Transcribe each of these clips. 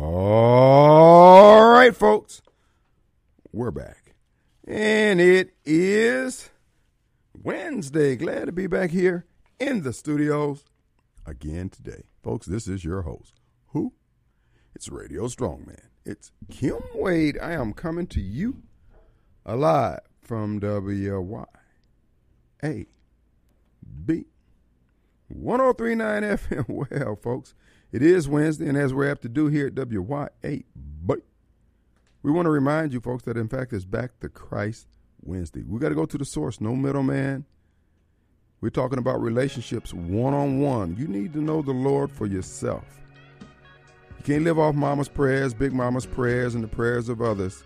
All right, folks, we're back. And it is Wednesday. Glad to be back here in the studios again today. Folks, this is your host. Who? It's Radio Strongman. It's Kim Wade. I am coming to you alive from WYAB 1039 FM. Well, folks, it is Wednesday, and as we're apt to do here at WY8, but we want to remind you, folks, that in fact it's Back to Christ Wednesday. We got to go to the source, no middleman. We're talking about relationships one on one. You need to know the Lord for yourself. You can't live off mama's prayers, big mama's prayers, and the prayers of others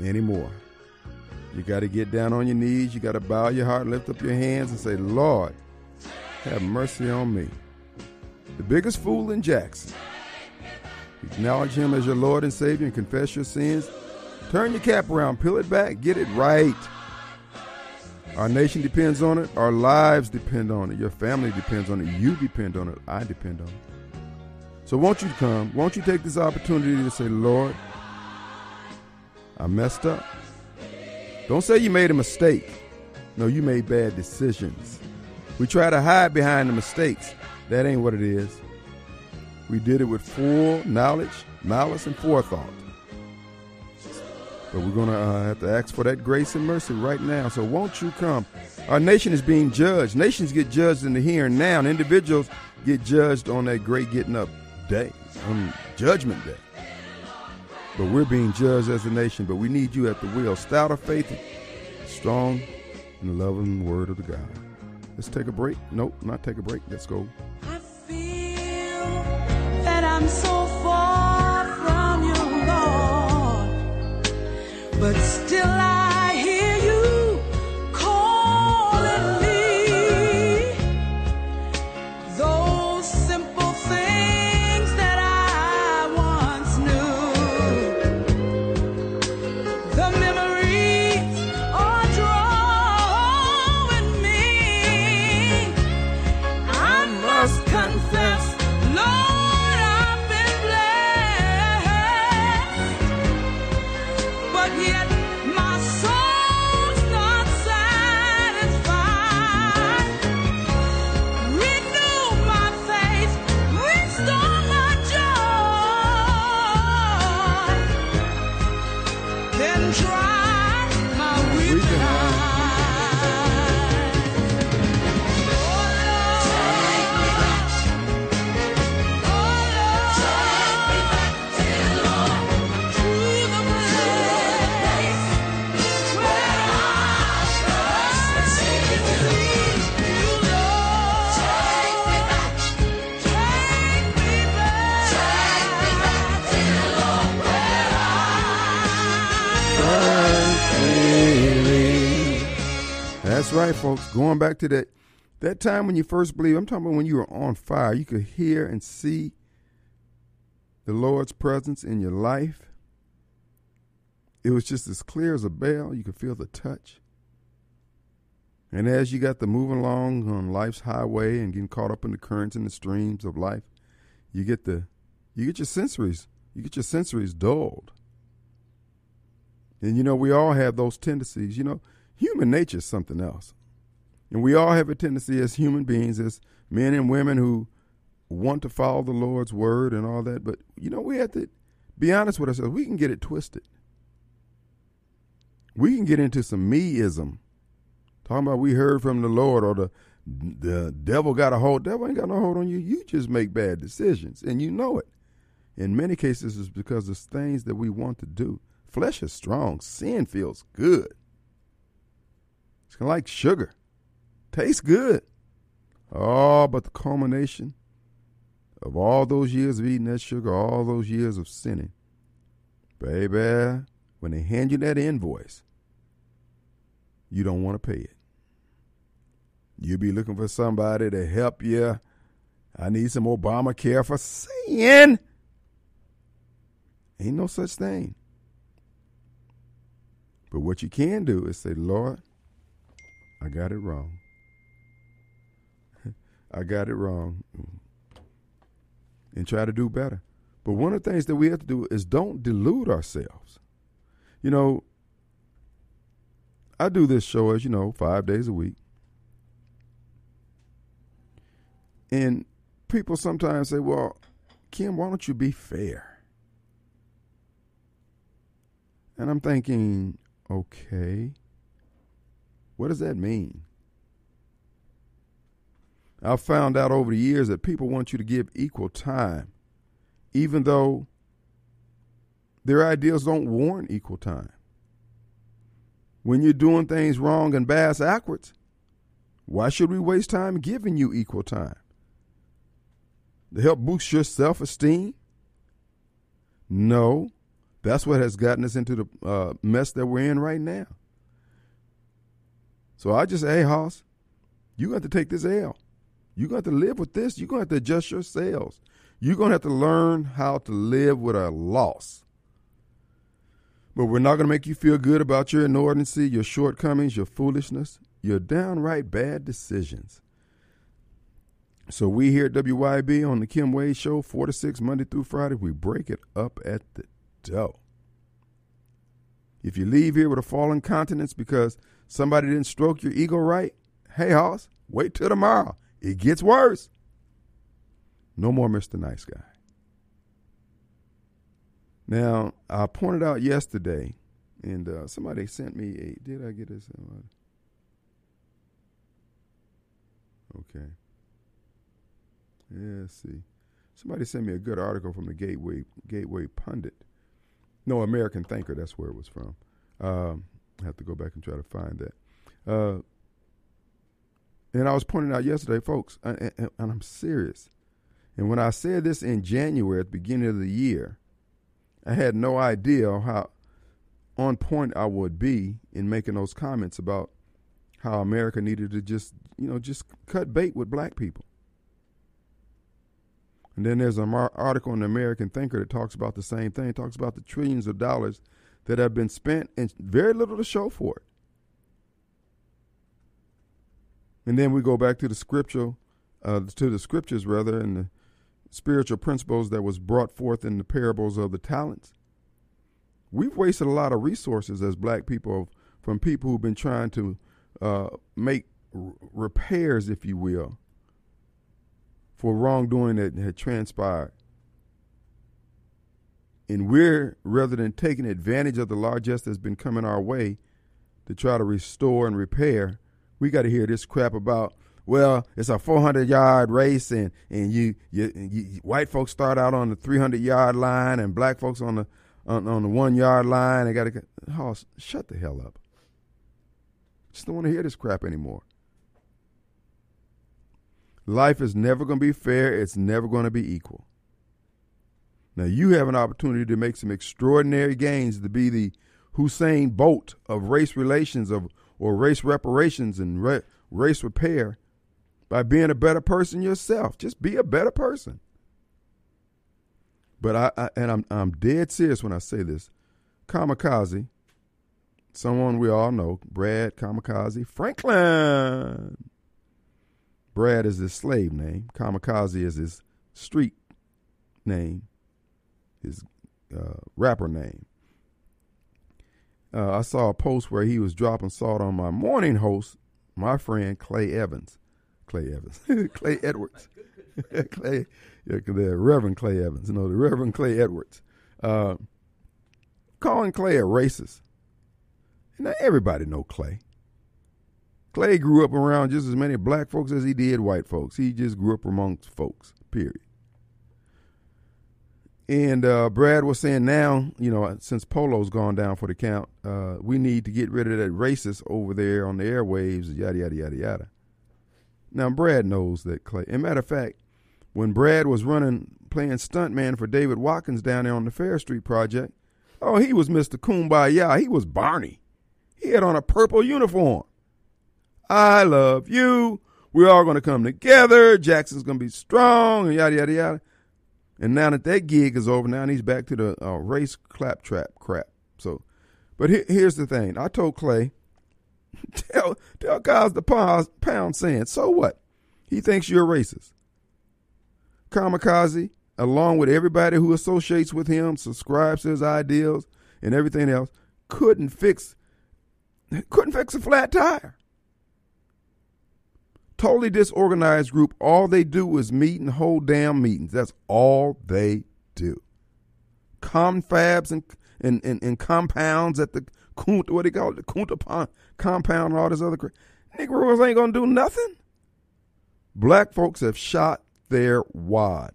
anymore. You got to get down on your knees. You got to bow your heart, lift up your hands, and say, Lord, have mercy on me. The biggest fool in Jackson. Acknowledge him as your Lord and Savior and confess your sins. Turn your cap around, peel it back, get it right. Our nation depends on it. Our lives depend on it. Your family depends on it. You depend on it. I depend on it. So won't you come? Won't you take this opportunity to say, Lord, I messed up. Don't say you made a mistake. No, you made bad decisions. We try to hide behind the mistakes. That ain't what it is. We did it with full knowledge, malice, and forethought. But we're going to uh, have to ask for that grace and mercy right now. So won't you come? Our nation is being judged. Nations get judged in the here and now, and individuals get judged on that great getting up day, on Judgment Day. But we're being judged as a nation, but we need you at the wheel. Stout of faith, strong in the loving word of the God. Let's take a break. Nope, not take a break. Let's go. I feel that I'm so far from you, Lord, but still I Going back to that that time when you first believed, I'm talking about when you were on fire. You could hear and see the Lord's presence in your life. It was just as clear as a bell. You could feel the touch. And as you got to moving along on life's highway and getting caught up in the currents and the streams of life, you get the you get your sensories, you get your sensories dulled. And you know, we all have those tendencies. You know, human nature is something else. And we all have a tendency as human beings, as men and women who want to follow the Lord's word and all that. But, you know, we have to be honest with ourselves. We can get it twisted. We can get into some meism. Talking about we heard from the Lord or the the devil got a hold. Devil ain't got no hold on you. You just make bad decisions and you know it. In many cases, it's because it's things that we want to do. Flesh is strong. Sin feels good. It's kind of like sugar. Tastes good. Oh, but the culmination of all those years of eating that sugar, all those years of sinning, baby, when they hand you that invoice, you don't want to pay it. You be looking for somebody to help you. I need some Obamacare for sin. Ain't no such thing. But what you can do is say, Lord, I got it wrong. I got it wrong. And try to do better. But one of the things that we have to do is don't delude ourselves. You know, I do this show, as you know, five days a week. And people sometimes say, well, Kim, why don't you be fair? And I'm thinking, okay, what does that mean? I've found out over the years that people want you to give equal time, even though their ideals don't warrant equal time. When you're doing things wrong and bass backwards, why should we waste time giving you equal time? To help boost your self esteem? No. That's what has gotten us into the uh, mess that we're in right now. So I just say, hey, Hoss, you got to take this L. You're going to have to live with this. You're going to have to adjust your sales. You're going to have to learn how to live with a loss. But we're not going to make you feel good about your inordinacy, your shortcomings, your foolishness, your downright bad decisions. So we here at WYB on the Kim Wade Show, 4 to 6, Monday through Friday, we break it up at the dough. If you leave here with a fallen countenance because somebody didn't stroke your ego right, hey, Hoss, wait till tomorrow. It gets worse. No more Mr. Nice Guy. Now, I pointed out yesterday, and uh, somebody sent me a. Did I get this? Okay. Yeah, see. Somebody sent me a good article from the Gateway Gateway Pundit. No, American Thinker. That's where it was from. Um, I have to go back and try to find that. Uh, and I was pointing out yesterday, folks, uh, and, and, and I'm serious. And when I said this in January at the beginning of the year, I had no idea how on point I would be in making those comments about how America needed to just, you know, just cut bait with black people. And then there's an article in the American Thinker that talks about the same thing. It talks about the trillions of dollars that have been spent and very little to show for it. And then we go back to the scripture, uh, to the scriptures rather, and the spiritual principles that was brought forth in the parables of the talents. We've wasted a lot of resources as black people from people who've been trying to uh, make repairs, if you will, for wrongdoing that had transpired. And we're, rather than taking advantage of the largesse that's been coming our way to try to restore and repair, we got to hear this crap about well, it's a 400 yard race, and and you, you, you white folks start out on the 300 yard line, and black folks on the on, on the one yard line. They got to oh, shut the hell up. Just don't want to hear this crap anymore. Life is never going to be fair. It's never going to be equal. Now you have an opportunity to make some extraordinary gains to be the Usain Bolt of race relations of or race reparations and re- race repair by being a better person yourself. Just be a better person. But I, I, and I'm I'm dead serious when I say this. Kamikaze, someone we all know, Brad Kamikaze Franklin. Brad is his slave name. Kamikaze is his street name, his uh, rapper name. Uh, I saw a post where he was dropping salt on my morning host, my friend Clay Evans. Clay Evans, Clay Edwards, Clay, yeah, the Reverend Clay Evans. Know, the Reverend Clay Edwards, uh, calling Clay a racist. Now everybody know Clay. Clay grew up around just as many black folks as he did white folks. He just grew up amongst folks. Period. And uh, Brad was saying now, you know, since Polo's gone down for the count, uh, we need to get rid of that racist over there on the airwaves, yada, yada, yada, yada. Now, Brad knows that Clay. And matter of fact, when Brad was running, playing stuntman for David Watkins down there on the Farish Street project, oh, he was Mr. Kumbaya. He was Barney. He had on a purple uniform. I love you. We're all going to come together. Jackson's going to be strong, and yada, yada, yada. And now that that gig is over, now he's back to the uh, race claptrap crap. So, but he, here's the thing. I told Clay, tell tell guys the pound, pound saying, so what? He thinks you're racist. Kamikaze, along with everybody who associates with him, subscribes to his ideals, and everything else, couldn't fix couldn't fix a flat tire. Totally disorganized group. All they do is meet and hold damn meetings. That's all they do. Confabs and and, and, and compounds at the what do they call it? The Kunta compound and all this other crap. Negroes ain't gonna do nothing. Black folks have shot their wad.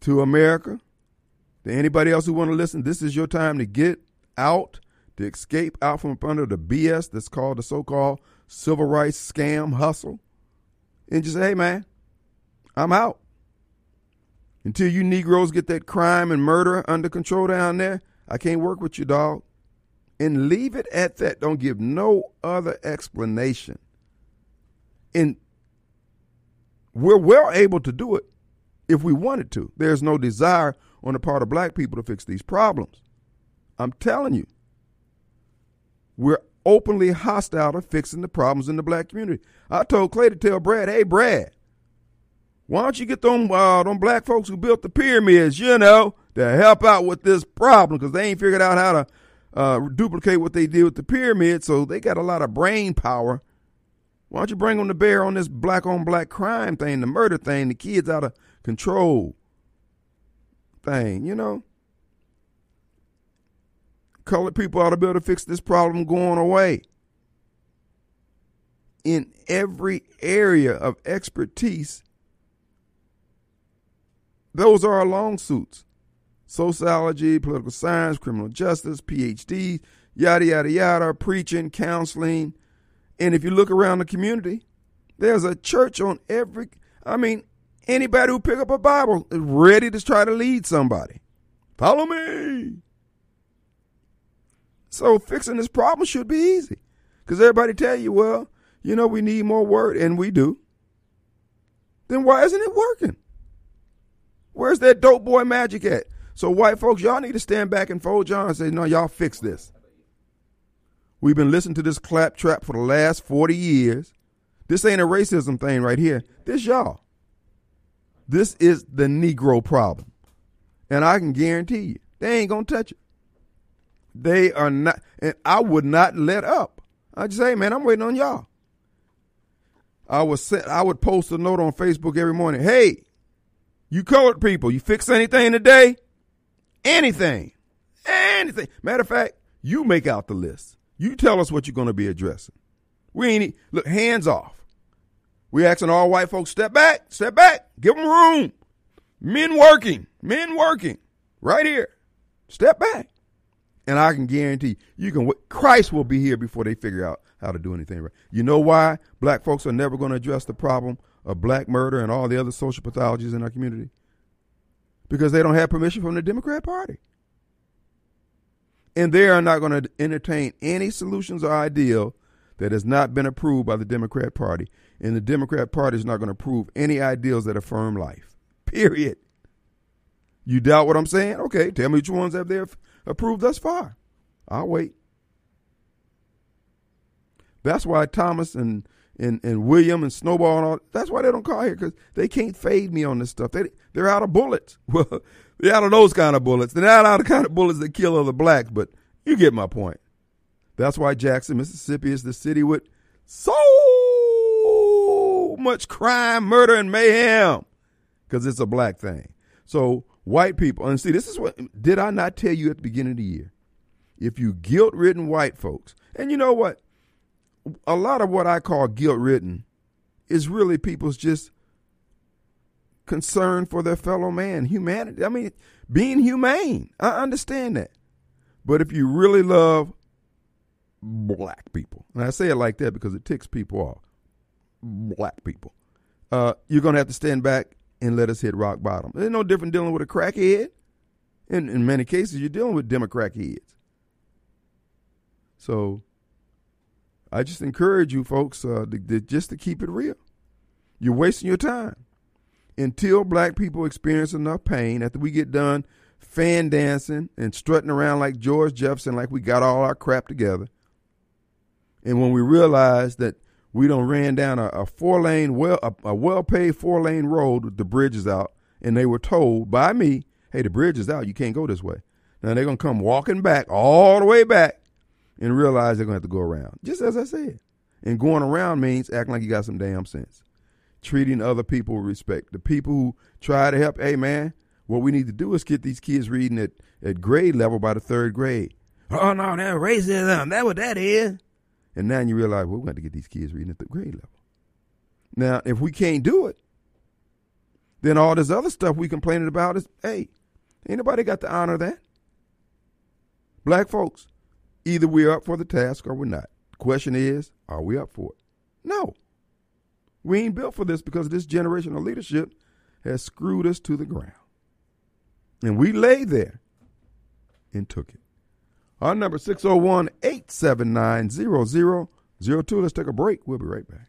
To America, to anybody else who want to listen, this is your time to get out, to escape out from under the BS that's called the so-called civil rights scam hustle, and just say, hey man, I'm out. Until you Negroes get that crime and murder under control down there, I can't work with you, dog. And leave it at that. Don't give no other explanation. And we're well able to do it if we wanted to. There's no desire on the part of black people to fix these problems. I'm telling you. We're openly hostile to fixing the problems in the black community. I told Clay to tell Brad, hey, Brad, why don't you get them, uh, them black folks who built the pyramids, you know, to help out with this problem because they ain't figured out how to uh, duplicate what they did with the pyramids, so they got a lot of brain power. Why don't you bring them to bear on this black on black crime thing, the murder thing, the kids out of control thing, you know? Colored people ought to be able to fix this problem going away. In every area of expertise, those are our long suits sociology, political science, criminal justice, PhD, yada, yada, yada, preaching, counseling. And if you look around the community, there's a church on every, I mean, anybody who pick up a Bible is ready to try to lead somebody. Follow me. So fixing this problem should be easy. Because everybody tell you, well, you know, we need more word, and we do. Then why isn't it working? Where's that dope boy magic at? So white folks, y'all need to stand back and fold John and say, no, y'all fix this. We've been listening to this claptrap for the last 40 years. This ain't a racism thing right here. This y'all. This is the Negro problem. And I can guarantee you, they ain't going to touch it. They are not, and I would not let up. I just say, man, I'm waiting on y'all. I was I would post a note on Facebook every morning. Hey, you colored people, you fix anything today? Anything. Anything. Matter of fact, you make out the list. You tell us what you're going to be addressing. We ain't, look, hands off. We asking all white folks, step back, step back, give them room. Men working, men working, right here. Step back. And I can guarantee you can, Christ will be here before they figure out how to do anything right. You know why black folks are never going to address the problem of black murder and all the other social pathologies in our community? because they don't have permission from the Democrat Party. And they are not going to entertain any solutions or ideal that has not been approved by the Democrat Party. And the Democrat Party is not going to approve any ideals that affirm life. Period. You doubt what I'm saying? Okay, tell me which ones have they approved thus far. I'll wait. That's why Thomas and and, and William and Snowball and all. That's why they don't call here because they can't fade me on this stuff. They they're out of bullets. Well, they're out of those kind of bullets. They're not out of the kind of bullets that kill other blacks. But you get my point. That's why Jackson, Mississippi, is the city with so much crime, murder, and mayhem because it's a black thing. So white people, and see, this is what did I not tell you at the beginning of the year? If you guilt-ridden white folks, and you know what? a lot of what I call guilt ridden is really people's just concern for their fellow man, humanity. I mean, being humane. I understand that. But if you really love black people, and I say it like that because it ticks people off, black people, uh, you're going to have to stand back and let us hit rock bottom. There's no different dealing with a crackhead. In, in many cases, you're dealing with Democrat heads. So I just encourage you folks uh, to, to, just to keep it real. You're wasting your time. Until black people experience enough pain, after we get done fan dancing and strutting around like George Jefferson, like we got all our crap together, and when we realize that we don't ran down a, a four lane well a, a well paid four lane road with the bridges out and they were told by me, hey, the bridge is out. You can't go this way. Now they're to come walking back all the way back and realize they're to have to go around, just as I said. And going around means acting like you got some damn sense. Treating other people with respect. The people who try to help, hey, man, what we need to do is get these kids reading at, at grade level by the third grade. Oh, no, that racism. That what that is. And now you realize, well, we're going to get these kids reading at the grade level. Now, if we can't do it, then all this other stuff we complaining about is, hey, anybody got to honor that. Black folks, either we're up for the task or we're not. The question is, are we up for it? No. We ain't built for this because this generation of leadership has screwed us to the ground. And we lay there and took it. Our number 601 879 0002. Let's take a break. We'll be right back.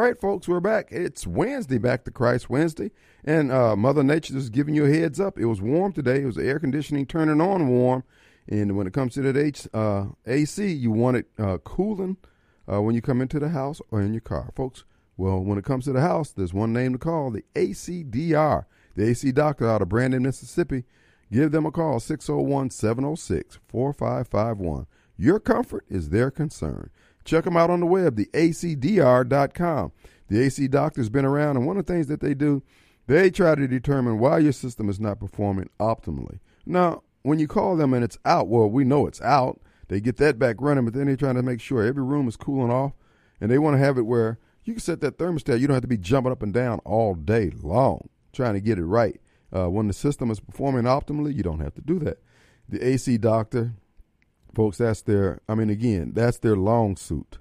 Right, folks, we're back. It's Wednesday, back to Christ Wednesday, and uh, Mother Nature just giving you a heads up. It was warm today. It was air conditioning turning on warm, and when it comes to that H, uh, AC, you want it uh, cooling uh, when you come into the house or in your car, folks. Well, when it comes to the house, there's one name to call: the ACDR, the AC Doctor out of Brandon, Mississippi. Give them a call 601-706-4551. Your comfort is their concern. Check them out on the web, the acdr.com. The AC Doctor's been around, and one of the things that they do, they try to determine why your system is not performing optimally. Now, when you call them and it's out, well, we know it's out. They get that back running, but then they're trying to make sure every room is cooling off, and they want to have it where you can set that thermostat. You don't have to be jumping up and down all day long trying to get it right. Uh, when the system is performing optimally, you don't have to do that. The AC Doctor, folks, that's their, I mean, again, that's their long suit,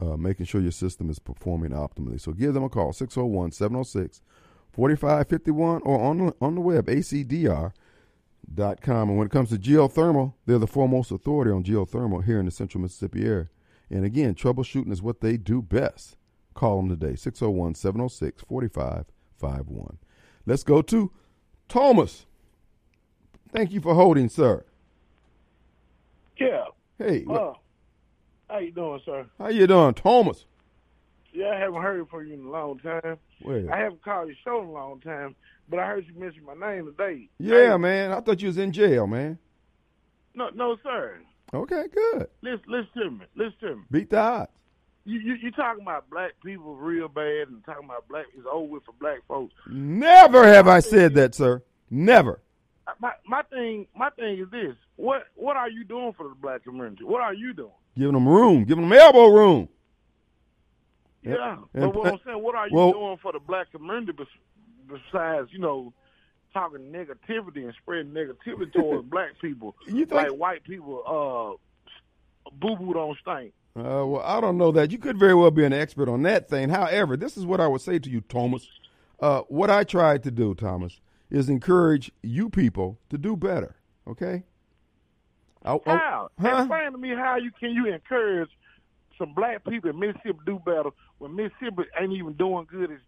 uh, making sure your system is performing optimally. So give them a call, 601 706 4551, or on on the web, acdr.com. And when it comes to geothermal, they're the foremost authority on geothermal here in the central Mississippi area. And again, troubleshooting is what they do best. Call them today, 601 706 4551. Let's go to Thomas. Thank you for holding, sir. Yeah. Hey, Uh, how you doing, sir? how you doing, Thomas? Yeah, I haven't heard from you in a long time. Well, I haven't called your show in a long time, but I heard you mention my name today. yeah, Hey, man. I thought you was in jail, man. No, no, sir. Okay, good. Listen, listen to me. Listen to me. Beat the odds. You, you, you talking about black people real bad, and talking about black is over with for black folks. Never have I said that, sir. Never. My my thing my thing is this: what what are you doing for the black community? What are you doing? Giving them room, giving them elbow room. Yeah. And- but what I'm saying, what are you well- doing for the black community besides you know talking negativity and spreading negativity towards black people? You think- like white people uh boo boo don't stink. Uh, well, I don't know that. You could very well be an expert on that thing. However, this is what I would say to you, Thomas. Uh, what I tried to do, Thomas, is encourage you people to do better. Okay? I- I- How? huh? Explain to me how you can you encourage some black people in Mississippi to do better when Mississippi ain't even doing good its,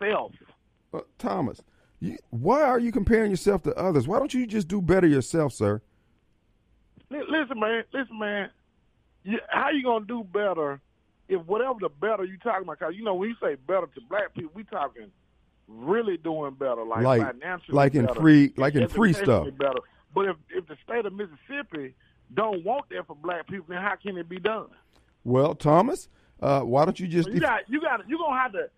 itself. Uh, Thomas, you, why are you comparing yourself to others? Why don't you just do better yourself, sir? Li- Listen, man. Listen, man. You, how you gonna do better if whatever the better you talking about? Cause you know when you say better to black people, we talking really doing better, like, Like- financially, like in better, free- like in free stuff. Better. But if if the state of Mississippi don't want that for black people, then how can it be done? Well, Thomas, uh, why don't you just? You got you got you gonna have to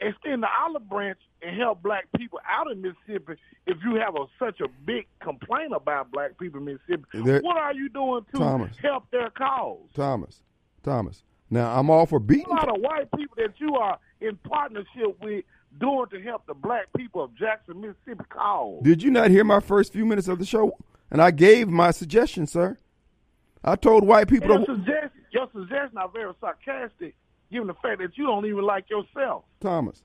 extend the olive branch and help black people out in Mississippi if you have a, such a big complaint about black people in Mississippi. There- what are you doing to Thomas. help their cause? Thomas, Thomas. Now I'm all for beating. A lot of white people that you are in partnership with doing to help the black people of Jackson, Mississippi cause. Did you not hear my first few minutes of the show? And I gave my suggestion, sir. I told white people Your to suggestions, your suggestions are very sarcastic, given the fact that you don't even like yourself. Thomas.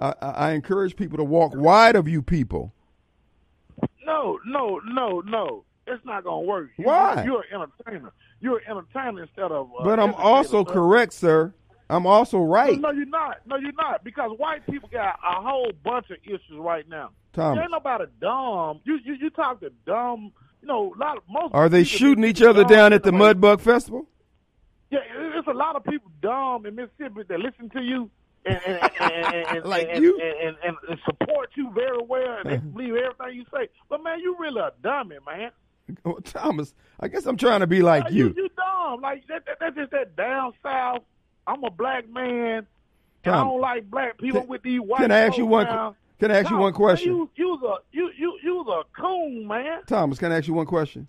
I, I, I encourage people to walk wide of you people. No, no, no, no. It's not gonna work. You- Why? You're an entertainer. You're an entertainer instead of. Uh, But I'm also sir. correct, sir. I'm also right. No, you're not. No, you're not. Because white people got a whole bunch of issues right now. Thomas. There ain't nobody dumb. You you you talk to dumb. You know, a lot of most. Are they shooting each other down at the. Mudbug Festival? Yeah, it's a lot of people dumb in Mississippi that listen to you. And, and, and, and, Like and, you? and, and, and support you very well, and they believe everything you say. But man, you really a dummy, man. Oh, Thomas, I guess I'm trying to be like Like, you. you dumb. Like that, that, that's just that down south. I'm a black man. And I don't like black people can- with these white. Can I ask you one? now. Can I ask you one question? Man, you, was a you you you was a coon, man. Thomas, can I ask you one question?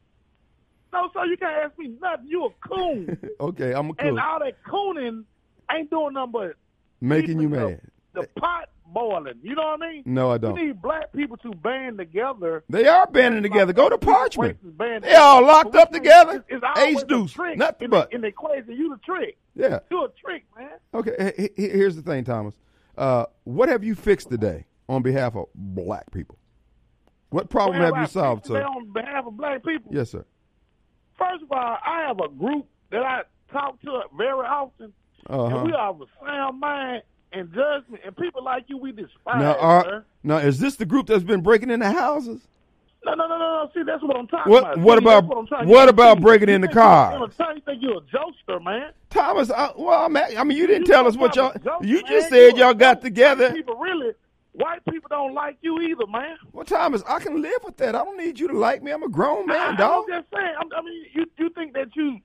No, sir, you can't ask me nothing. You a coon, okay, I'm a coon. and all that cooning ain't doing nothing but Making you keeping the- mad. The, pot boiling. You know what I mean? No, I don't. need black people to band together. They are banding together. Go to Parchman. They all locked up together. It's, it's Ace deuce. trick Nothing but. The, in the equation, you the trick. Yeah. You a trick, man. Okay. he- he- Here's the thing, Thomas. Uh, what have you fixed today on behalf of black people? What problem Well, have you solved, sir? On behalf of black people. Yes, sir. First of all, I have a group that I talk to very often. Uh-huh. And we are of a sound mind and judgment. And people like you, we despise. Now, are, sir. now, is this the group that's been breaking into houses? No, no, no, no, no. See, that's what I'm talking What- about. what See, about- what I'm trying to what about breaking You into think you're cars? entertaining, You think you're a jokester, man. Thomas, I, well, I'm at, I mean, you didn't You tell us what y'all. You man. just said You a y'all got together. People really, white people don't like you either, man. Well, Thomas, I can live with that. I don't need you to like me. I'm a grown I, dog. I'm just saying. I'm, I mean, you you think that you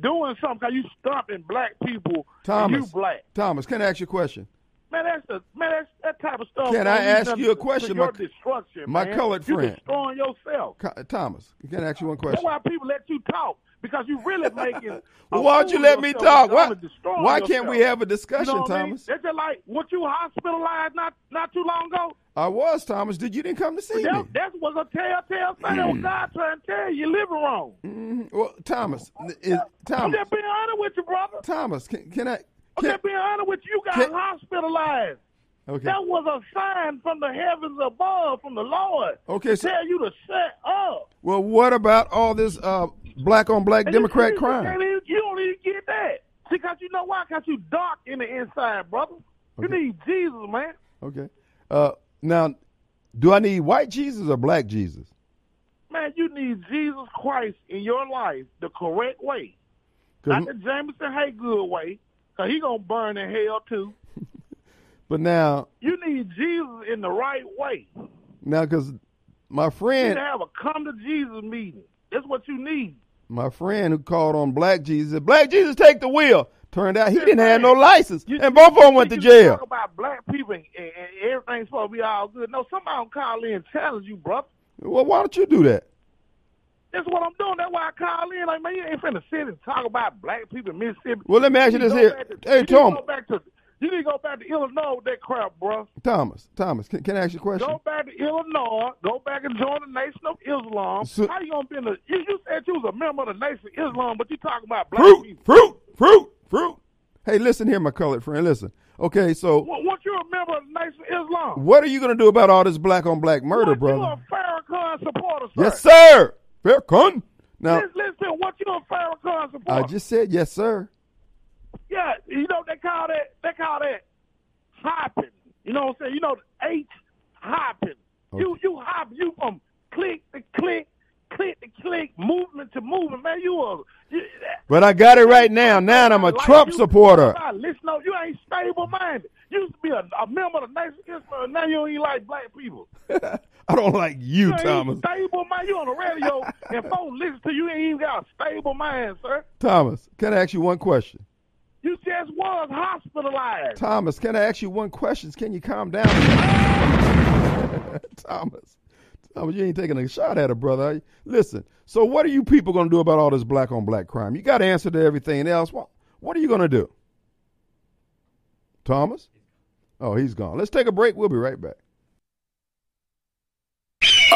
doing something because you stomping black people? and Thomas, you black. Thomas, can I ask you a question? Man, that's the man. That's that type of stuff. Can I ask you a question, your my- destruction, my man. colored you friend? destroying yourself. Thomas, can I ask you one question? That's question? why people let you talk because you really making. Well, why don't you let me talk? Why, why can't we have a discussion, you know I mean? Thomas? That's just like what you hospitalized not not too long ago. I was, Thomas. Did you didn't come to see That, me? that was a telltale sign. Was God trying to tell you you're living wrong. Mhm. Well, Thomas, is, I'm Thomas, just being honest with you, brother. Thomas, can, can I? I'm Can, just being honest with you. You got Can- hospitalized. Okay. That was a sign from the heavens above, from the Lord. Okay, to so- tell you to shut up. Well, what about all this uh, black on black And Democrat see, crime? You, you don't even get that. See, Because you know why? Because you dark in the inside, brother. You Okay. need Jesus, man. Okay. Uh, now, do I need white Jesus or black Jesus? Man, you need Jesus Christ in your life the correct way, Not the Jameson Haygood way, because he going to burn in hell too. But now, You need Jesus in the right way. now, because my You friend, need to have a come to Jesus meeting. That's what you need. my friend who called on black Jesus, said, "Black Jesus, take the wheel." Turned out he didn't have no license, You- and both of them went to jail. Talk about black people and, and, and everything's supposed to be all good. No, somebody will call in and challenge you, brother. Well, why don't you do that? That's what I'm doing. That's why I call in. Like, man, you ain't finna sit and talk about black people in Mississippi. Well, let me ask you need this here. to- Hey, you Tom. go back to you need to go back to Illinois with that crap, bro. Thomas, Thomas, can, can I ask you a question? Go back to Illinois. Go back and join the Nation of Islam. So- How you gonna be in the? You, you said you was a member of the Nation of Islam, but you talking about black Fruit, people. fruit, fruit, fruit. Hey, listen here, my colored friend. Listen. Okay, so What, what you a member of the Nation of Islam? what are you going to do about all this black on black murder, what, brother? You a Farrakhan supporter, sir? Yes, sir. Farrakhan. Now, Listen, listen, what you a Farrakhan supporter? I just said yes, sir. Yeah, you know they call that they call that hopping. You know what I'm saying? You know the H hopping. You you hop you from click to click, click to click, movement to movement. Man, you a you, But I got it right now. Now I'm a like Trump you, supporter. Listen, up, you ain't stable minded. You used to be a, a member of the Nation Islam, now you don't even like black people. I don't like you, You Thomas. stable mind. You on the radio and folks listen to you. You ain't even got a stable mind, sir. Thomas, can I ask you one question? You just was hospitalized. Thomas, can I ask you one question? Can you calm down? Thomas, Thomas, you ain't taking a shot at it, brother. Listen, so what are you people going to do about all this black on black crime? You got to answer to everything else. What, what are you going to do? Thomas? Oh, he's gone. Let's take a break. We'll be right back.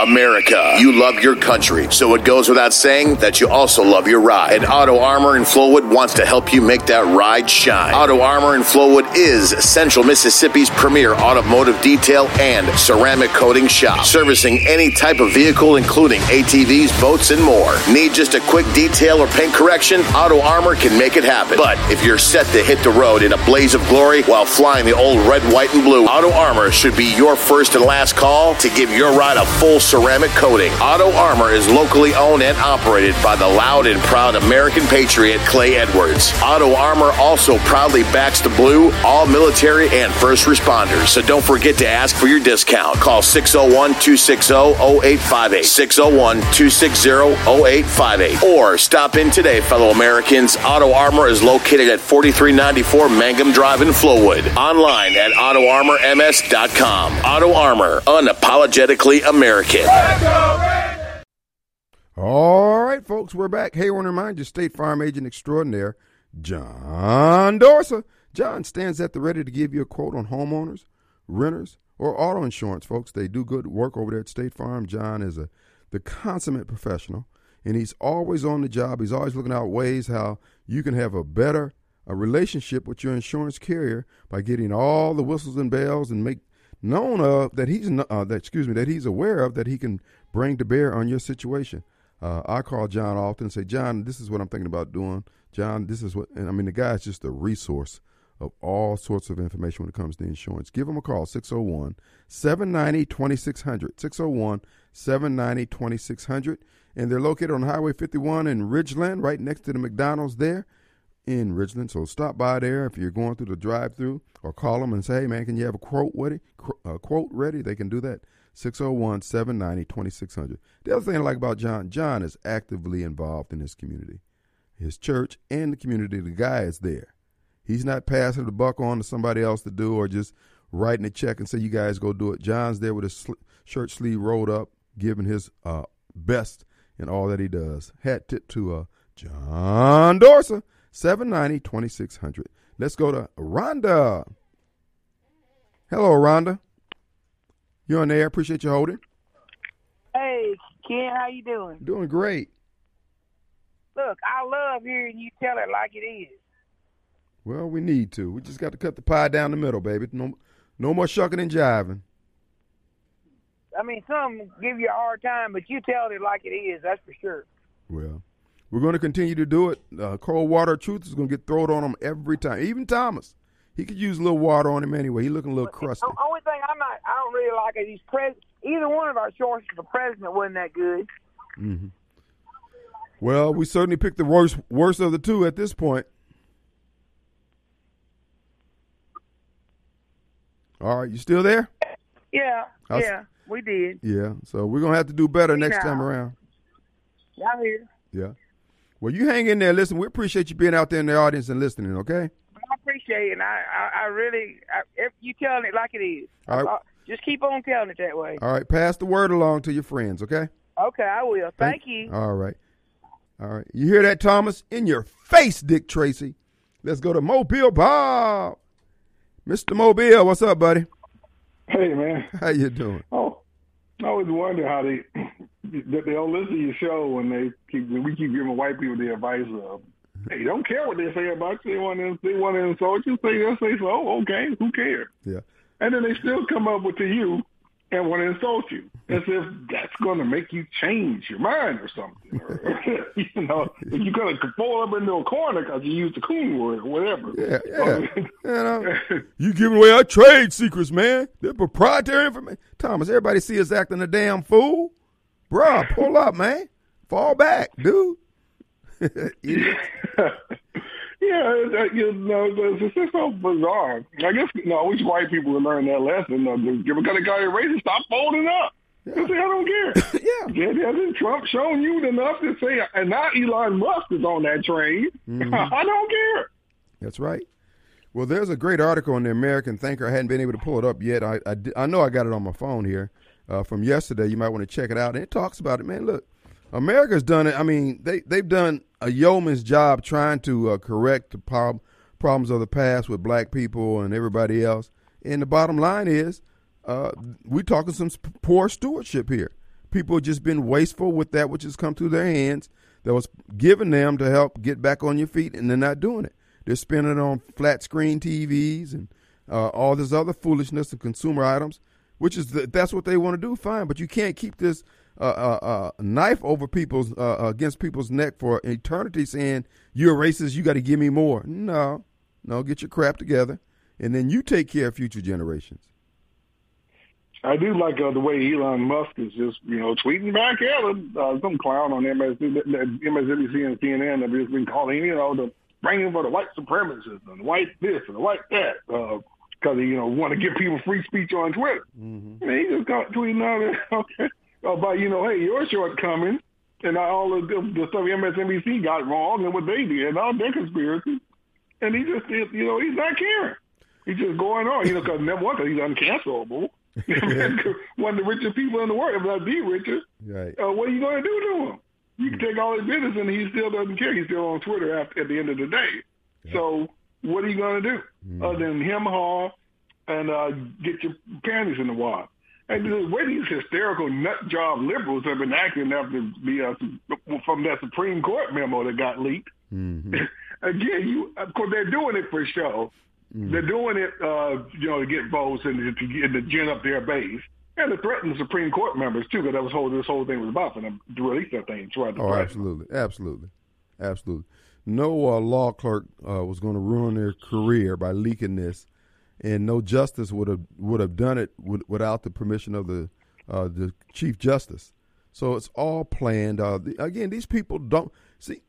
America. You love your country, so it goes without saying that you also love your ride. And Auto Armour in Flowood wants to help you make that ride shine. Auto Armour in Flowood is Central Mississippi's premier automotive detail and ceramic coating shop, servicing any type of vehicle, including ATVs, boats, and more. Need just a quick detail or paint correction? Auto Armour can make it happen. But if you're set to hit the road in a blaze of glory while flying the old red, white, and blue, Auto Armour should be your first and last call to give your ride a full ceramic coating. Auto Armour is locally owned and operated by the loud and proud American patriot Clay Edwards. Auto Armour also proudly backs the blue, all military, and first responders. So don't forget to ask for your discount. Call 601 260 0858. 601 260 0858. Or stop in today, fellow Americans. Auto Armour is located at 4394 Mangum Drive in Flowood. Online at AutoArmourMS.com. Auto Armour, unapologetically American. All right, folks, we're back. Hey, I want to remind you, State Farm Agent Extraordinaire, John Dorsa. John stands at the ready to give you a quote on homeowners, renters, or auto insurance, folks. They do good work over there at State Farm. John is a the consummate professional, and he's always on the job. He's always looking out ways how you can have a better a relationship with your insurance carrier by getting all the whistles and bells and make known of that he's uh, that excuse me that he's aware of that he can bring to bear on your situation. Uh, I call John often and say, John, this is what I'm thinking about doing. John, this is what, and I mean, the guy's just a resource of all sorts of information when it comes to insurance. Give him a call, 601 790 2600. 601 790 2600. And they're located on Highway 51 in Ridgeland, right next to the McDonald's there in Ridgeland. So stop by there if you're going through the drive through or call them and say, hey, man, can you have a quote ready? A quote ready? They can do that. 601 790 2600. The other thing I like about John, John is actively involved in his community, his church, and the community. The guy is there. He's not passing the buck on to somebody else to do or just writing a check and say, you guys go do it. John's there with his sl- shirt sleeve rolled up, giving his uh, best in all that he does. Hat tip to uh, John Dorsa, 790 2600. Let's go to Rhonda. Hello, Rhonda. You're on the air. Appreciate you holding. Hey, Ken, how you doing? Doing great. Look, I love hearing you tell it like it is. Well, we need to. We just got to cut the pie down the middle, baby. No, no more shucking and jiving. I mean, some give you a hard time, but you tell it like it is. That's for sure. Well, we're going to continue to do it. Uh, cold water truth is going to get thrown on him every time. Even Thomas, he could use a little water on him anyway. He looking a little crusty. The only thing I'm not, I don't really like is he's pres. Either one of our choices for president wasn't that good. Mm-hmm. Well, we certainly picked the worst, worst of the two at this point. All right, you still there? Yeah, How's- yeah, we did. Yeah. So we're gonna have to do better next time around. I'm here. Yeah. Well, you hang in there. Listen, we appreciate you being out there in the audience and listening. Okay. I appreciate it. And I, I, I really, I, if you telling it like it is, All right. Uh, just keep on telling it that way. All right. Pass the word along to your friends. Okay. Okay, I will. Thank you. All right. All right. You hear that, Thomas? In your face, Dick Tracy. Let's go to Mobile Bob. Mr. Mobile, what's up, buddy? Hey man, How you doing? oh, I always wonder how they that they don't listen to your show when they keep when we keep giving white people the advice of, hey, don't care what they say about you. They want to they want to insult you. Say they'll say so. Oh, okay, who cares? Yeah. And then they still come up with to you and want to insult you as if that's going to make you change your mind or something. Or, you know, if you're going to fall up into a corner because you used the coon word or whatever. Yeah, yeah. you know, you giving away our trade secrets, man. They're proprietary information. Thomas, everybody see us acting a damn fool. Bruh, pull up, man. Fall back, dude. Yeah, that, you know, it's, it's just so bizarre. I guess, you know, I wish white people would learn that lesson. Uh, if you're going to call you racist, stop folding up. Yeah. Say, I don't care. yeah. Yeah, hasn't Trump shown you enough to say, and now Elon Musk is on that train. Mm-hmm. I don't care. That's right. Well, there's a great article in the American Thinker. I hadn't been able to pull it up yet. I I, I know I got it on my phone here uh, from yesterday. You might want to check it out. And it talks about it, man. Look, America's done it. I mean, they they've done a yeoman's job trying to uh, correct the prob- problems of the past with black people and everybody else. And the bottom line is, uh, we're talking some poor stewardship here. People have just been wasteful with that which has come through their hands that was given them to help get back on your feet, and they're not doing it. They're spending it on flat screen TVs and uh, all this other foolishness of consumer items, which is the, that's what they want to do. Fine, but you can't keep this uh, uh, uh, knife over people's uh, against people's neck for eternity, saying you're racist. You got to give me more. No, no, get your crap together, and then you take care of future generations. I do like uh, the way Elon Musk is just, you know, tweeting back at him. Uh, some clown on MSNBC, MSNBC and CNN have just been calling, you know, the bringing for the white supremacists and the white this and the white that, because you know want to give people free speech on Twitter. Mm-hmm. And he just got tweeting out okay, about, you know, hey, your shortcomings and all of the, the stuff MSNBC got wrong and what they did and all their conspiracy. And he just, you know, he's not caring. He's just going on, you know, because number one, 'cause he's uncancelable. One of the richest people in the world, if not the richest. Right. Uh, what are you going to do to him? You can take all his business, and he still doesn't care. He's still on Twitter after, at the end of the day. So what are you going to do other than him haul and uh, get your panties in the water? And the way these hysterical nut job liberals have been acting after the uh, from that Supreme Court memo that got leaked. Mm-hmm. Again, you of course they're doing it for show. They're doing it, uh, you know, to get votes and to, get, to gin up their base. and to threaten the Supreme Court members too, because that was whole this whole thing was about for them to release that thing. Try to Oh, absolutely, absolutely, absolutely. No uh, law clerk uh, was going to ruin their career by leaking this, and no justice would have would have done it with, without the permission of the uh, the chief justice. So it's all planned. Uh, the, again, these people don't see.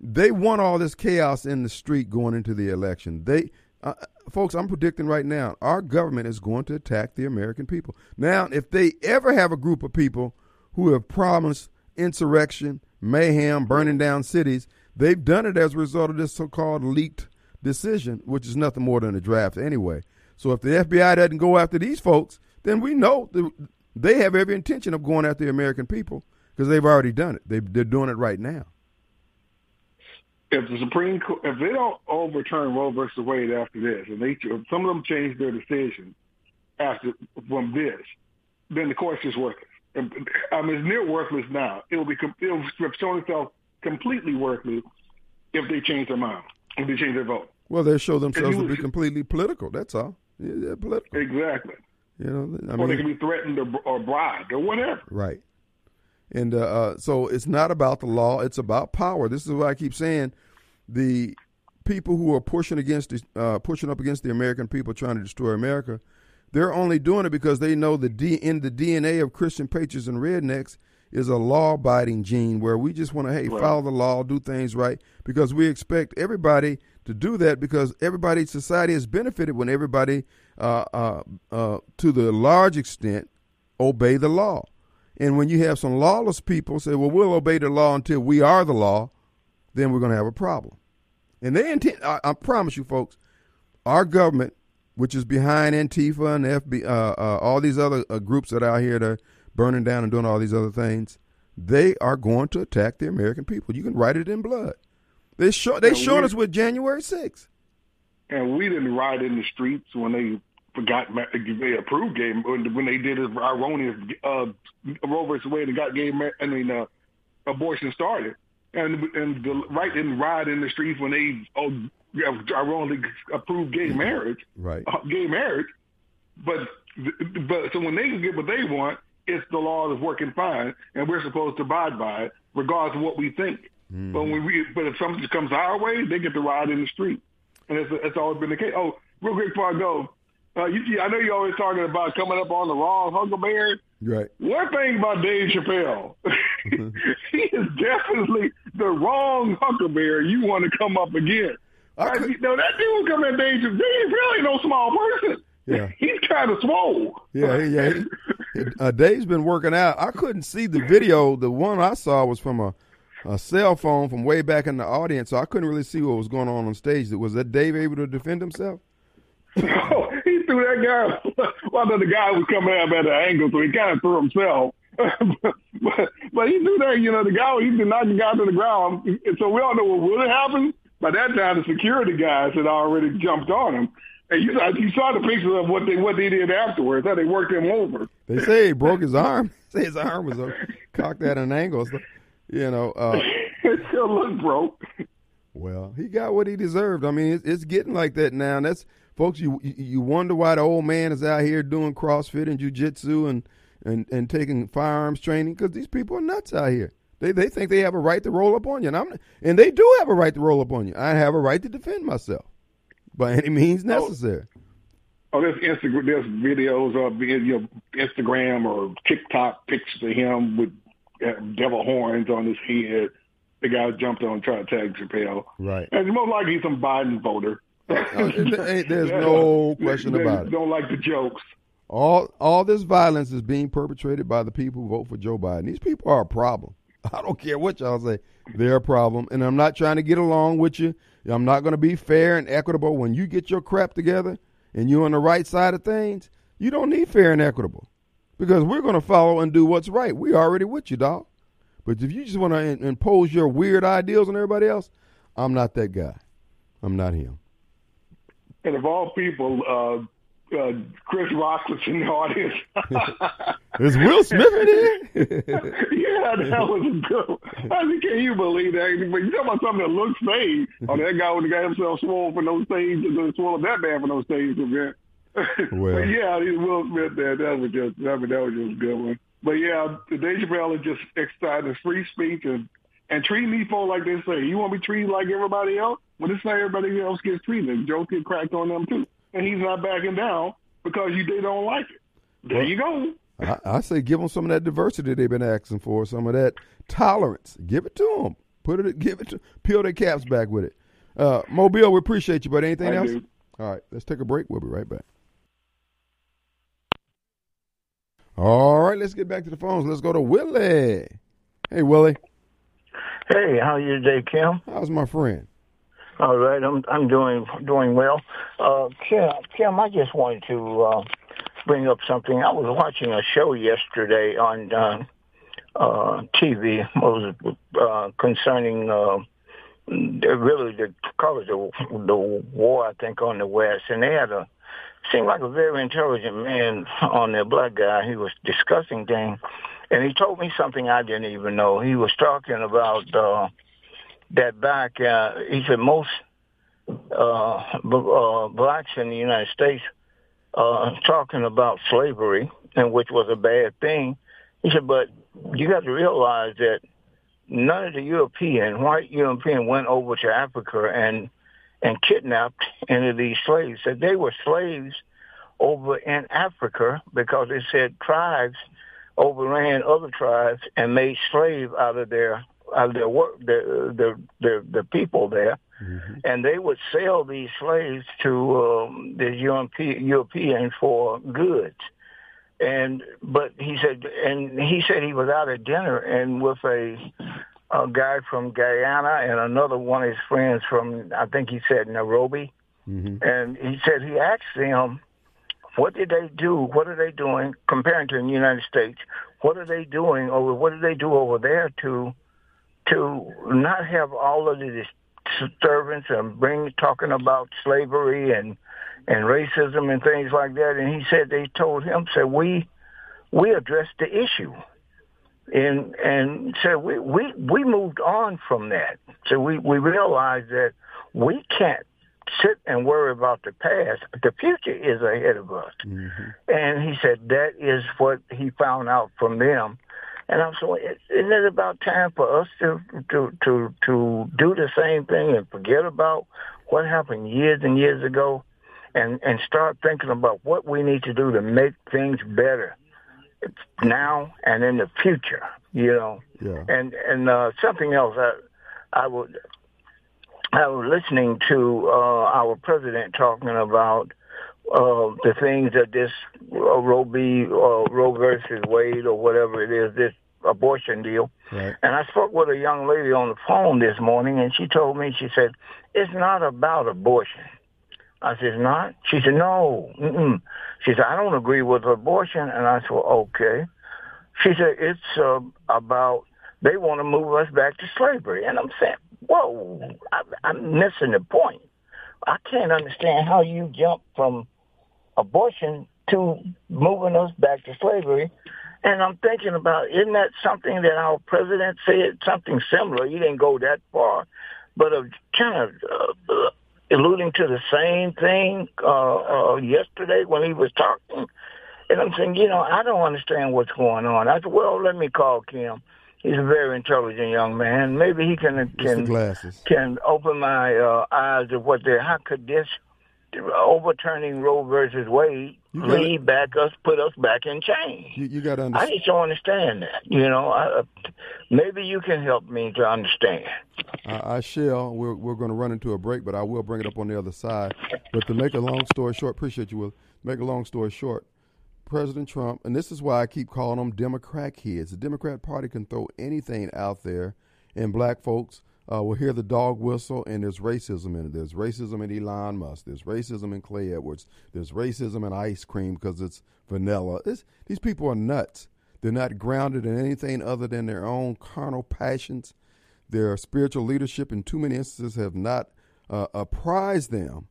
They want all this chaos in the street going into the election. They, uh, folks, I'm predicting right now, our government is going to attack the American people. Now, if they ever have a group of people who have promised insurrection, mayhem, burning down cities, they've done it as a result of this so-called leaked decision, which is nothing more than a draft anyway. So if the FBI doesn't go after these folks, then we know they have every intention of going after the American people because they've already done it. They, they're doing it right now. if the Supreme Court, if they don't overturn Roe versus Wade after this, and they some of them change their decision after from this, then the court's just worthless. I mean, it's near worthless now. It will be com- it will have shown itself completely worthless if they change their mind, if they change their vote. Well, they show themselves to be completely political. That's all. Yeah, they're political. Exactly. You know, I mean, or they can be threatened or, or bribed or whatever. Right. And uh, uh, so it's not about the law; it's about power. This is what I keep saying: the people who are pushing against, the, uh, pushing up against the American people, trying to destroy America, they're only doing it because they know the D, in the DNA of Christian patriots and rednecks is a law-abiding gene, where we just want to hey follow the law, do things right, because we expect everybody to do that because everybody society has benefited when everybody, uh, uh, uh, to the large extent, obey the law. And when you have some lawless people say, well, we'll obey the law until we are the law, then we're going to have a problem. And they intend, I, I promise you, folks, our government, which is behind Antifa and FB, uh, uh, all these other uh, groups that are out here that are burning down and doing all these other things, they are going to attack the American people. You can write it in blood. They show, they showed us with January 6th. And we didn't ride in the streets when they forgot they approved gay when when they did this erroneous uh, Roe versus Wade and got gay I mean uh, abortion started, and and the right didn't ride in the streets when they oh ironically approved gay marriage, Right. uh, gay marriage, but but so when they can get what they want, it's the law that's working fine, and we're supposed to abide by it regardless of what we think. But when we but if something comes our way, they get to ride in the street and it's, it's always been the case. Oh, real quick before I go, uh, you, I know you're always talking about coming up on the wrong Huckleberry. Right. One thing about Dave Chappelle, he is definitely the wrong Huckleberry you want to come up against. I Like, could- you know, that dude come at Dave Chappelle, Dave really no small person. Yeah. He's kind of swole. Yeah, yeah. he- uh, Dave's been working out. I couldn't see the video. The one I saw was from a, a cell phone from way back in the audience, so I couldn't really see what was going on on stage. Was that Dave able to defend himself? Oh, he threw that guy. Well, the guy was coming up at an angle, so he kind of threw himself. but, but but he threw that. You know, the guy he did knock the guy to the ground. And so we all know what really happened. By that time, the security guys had already jumped on him. You saw you saw the pictures of what they what they did afterwards. How they worked him over. They say he broke his arm. say his arm was uh, cocked at an angle. So, you know, uh, it still looked broke. well, he got what he deserved. I mean, it's, it's getting like that now. And that's folks. You you wonder why the old man is out here doing CrossFit and jujitsu and and and taking firearms training because these people are nuts out here. They they think they have a right to roll up on you, and I'm and they do have a right to roll up on you. I have a right to defend myself by any means necessary. Oh, there's Instagram. There's videos of you know, Instagram or TikTok pictures of him with uh, devil horns on his head. The guy jumped on trying to tag Chappelle. Right. And most likely he's some Biden voter. there- there's no question They about it. Don't like the jokes. All all this violence is being perpetrated by the people who vote for Joe Biden. These people are a problem. I don't care what y'all say. They're a problem. And I'm not trying to get along with you. I'm not going to be fair and equitable. When you get your crap together and you're on the right side of things, you don't need fair and equitable because we're going to follow and do what's right. We already with you, dog. But if you just want to impose your weird ideals on everybody else, I'm not that guy. I'm not him. And of all people, uh, uh, Chris Rock was in the audience. Is Will Smith in here? yeah, that was a good. I mean, can you believe that? But you talk about something that looks fake. Oh, that guy would have got himself swole for no stage, and swole that bad for no stage event. Well. but yeah, will admit that that was just I mean that was just a good one. But yeah, the Chappelle is just excited free speech and and treating these folks like they say. You want to be treated like everybody else? Well, is how everybody else gets treated. Jokes get cracked on them too, and he's not backing down because you they don't like it. There you go. I, I say give them some of that diversity they've been asking for, some of that tolerance. Give it to them. Put it, give it to, peel their caps back with it. Uh, Mobile, we appreciate you, but anything I else? do. All right, let's take a break. We'll be right back. All right, let's get back to the phones. Let's go to Willie. Hey, Willie, Hey, how you today, Kim? how's my friend? All right, I'm I'm doing doing well. Uh, Kim, Kim, I just wanted to uh, bring up something. I was watching a show yesterday on uh, uh, TV. Was uh, concerning uh, really the call it the the war I think on the West, and they had a seemed like a very intelligent man on there, black guy. He was discussing things, and he told me something I didn't even know. He was talking about. Uh, that back, uh, he said most uh, uh, blacks in the United States uh, talking about slavery, and which was a bad thing. He said, but you got to realize that none of the European, white European, went over to Africa and and kidnapped any of these slaves. Said they were slaves over in Africa because they said tribes overran other tribes and made slave out of their Uh, of their work the the the, the people there mm-hmm. and they would sell these slaves to um, the European Europeans for goods. And but he said, and he said he was out at dinner and with a a guy from Guyana and another one of his friends from I think he said Nairobi, mm-hmm. and he said he asked them, what did they do? What are they doing comparing to the United States? What are they doing over? What do they do over there to to not have all of the disturbance and bring talking about slavery and and racism and things like that. And he said they told him said we we addressed the issue and and said we we we moved on from that. So we we realized that we can't sit and worry about the past. The future is ahead of us. Mm-hmm. And he said that is what he found out from them. And I'm saying, isn't it about time for us to to to to do the same thing and forget about what happened years and years ago, and and start thinking about what we need to do to make things better now and in the future. You know, Yeah. and and uh, something else I I would I was listening to uh, our president talking about uh, the things that this uh, Roe v. Uh, Roe versus Wade or whatever it is, this abortion deal. Right. And I spoke with a young lady on the phone this morning, and she told me, she said, it's not about abortion. I said, "It's not? She said, no. Mm-mm. She said, I don't agree with abortion. And I said, okay. She said, it's uh, about they want to move us back to slavery. And I'm saying, whoa, I, I'm missing the point. I can't understand how you jump from abortion to moving us back to slavery. And I'm thinking about, isn't that something that our president said? Something similar. He didn't go that far, but of kind of uh, uh, alluding to the same thing uh, uh, yesterday when he was talking. And I'm saying, you know, I don't understand what's going on. I said, well, let me call Kim. He's a very intelligent young man. Maybe he can can glasses. can open my uh, eyes to what they how could this overturning Roe versus Wade gotta- lead back us put us back in chains. You, you got to I understand. just don't understand that. You know, I, uh, maybe you can help me to understand. I, I shall. We're we're going to run into a break, but I will bring it up on the other side. But to make a long story short, appreciate you. Will make a long story short. President Trump, and this is why I keep calling them Democrat kids. The Democrat Party can throw anything out there, and black folks uh, will hear the dog whistle, and there's racism in it. There's racism in Elon Musk. There's racism in Clay Edwards. There's racism in ice cream because it's vanilla. It's, these people are nuts. They're not grounded in anything other than their own carnal passions. Their spiritual leadership, in too many instances, have not uh, apprised them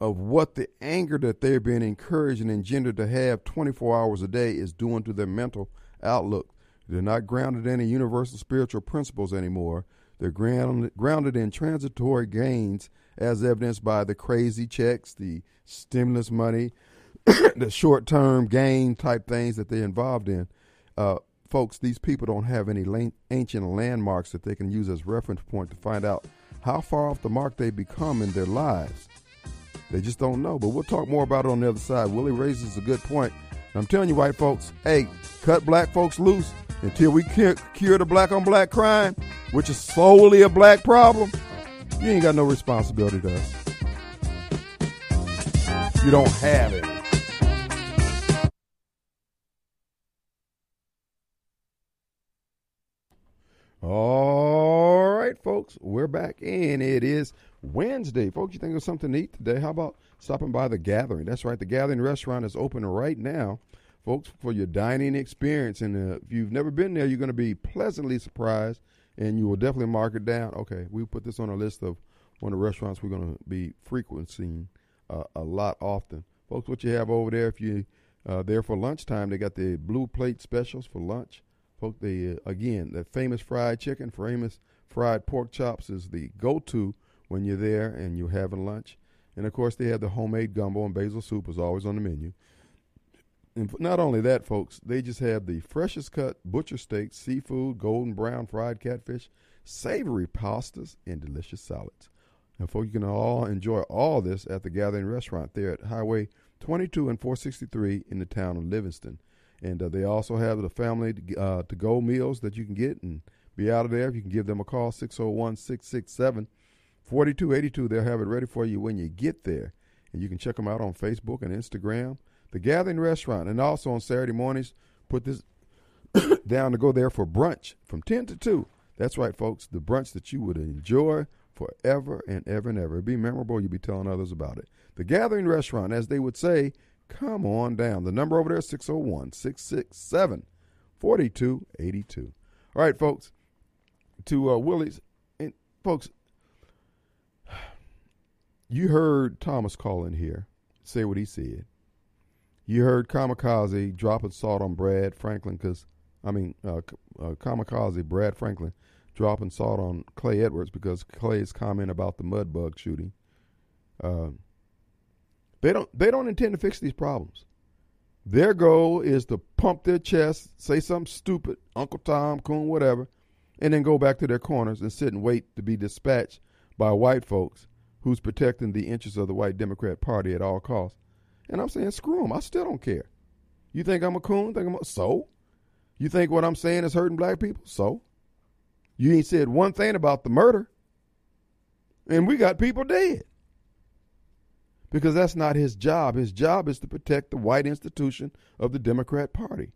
of what the anger that they're being encouraged and engendered to have 24 hours a day is doing to their mental outlook. They're not grounded in any universal spiritual principles anymore. They're grounded, grounded in transitory gains, as evidenced by the crazy checks, the stimulus money, the short term gain type things that they're involved in. Uh, folks, these people don't have any lan- ancient landmarks that they can use as reference point to find out how far off the mark they become in their lives. They just don't know. But we'll talk more about it on the other side. Willie raises a good point. I'm telling you, white folks, hey, cut black folks loose until we can't cure the black on black crime, which is solely a black problem. You ain't got no responsibility to us. You don't have it. All right, folks, we're back and it is Wednesday. Folks, you think of something to eat today? How about stopping by the Gathering? That's right, the Gathering restaurant is open right now, folks, for your dining experience. And uh, if you've never been there, you're going to be pleasantly surprised and you will definitely mark it down. Okay, we put this on a list of one of the restaurants we're going to be frequenting uh, a lot often. Folks, what you have over there, if you're uh, there for lunchtime, they got the blue plate specials for lunch. Folks, they uh, again, the famous fried chicken, famous fried pork chops is the go-to when you're there and you're having lunch. And of course, they have the homemade gumbo and basil soup is always on the menu. And not only that, folks, they just have the freshest cut butcher steaks, seafood, golden brown fried catfish, savory pastas, and delicious salads. And folks, you can all enjoy all this at the Gathering Restaurant there at Highway 22 and 463 in the town of Livingston. And uh, they also have the family uh, to go meals that you can get and be out of there. If you can give them a call, 601 667 4282. They'll have it ready for you when you get there. And you can check them out on Facebook and Instagram. The Gathering Restaurant. And also on Saturday mornings, put this down to go there for brunch from 10 to 2. That's right, folks. The brunch that you would enjoy forever and ever and ever. It'd be memorable. You'll be telling others about it. The Gathering Restaurant, as they would say, come on down. The number over there is 601 667 4282. All right, folks, to uh, Willie's. And folks, you heard Thomas call in here, say what he said. You heard Kamikaze dropping salt on Brad Franklin because, I mean, uh, uh, Kamikaze, Brad Franklin, dropping salt on Clay Edwards because Clay's comment about the mud bug shooting. Uh, they don't they don't intend to fix these problems. Their goal is to pump their chest, say something stupid, Uncle Tom, Coon, whatever, and then go back to their corners and sit and wait to be dispatched by white folks who's protecting the interests of the white Democrat Party at all costs. And I'm saying, screw them. I still don't care. You think I'm a coon? Think I'm a, so? You think what I'm saying is hurting black people? So? You ain't said one thing about the murder. And we got people dead. Because that's not his job. His job is to protect the white institution of the Democrat Party.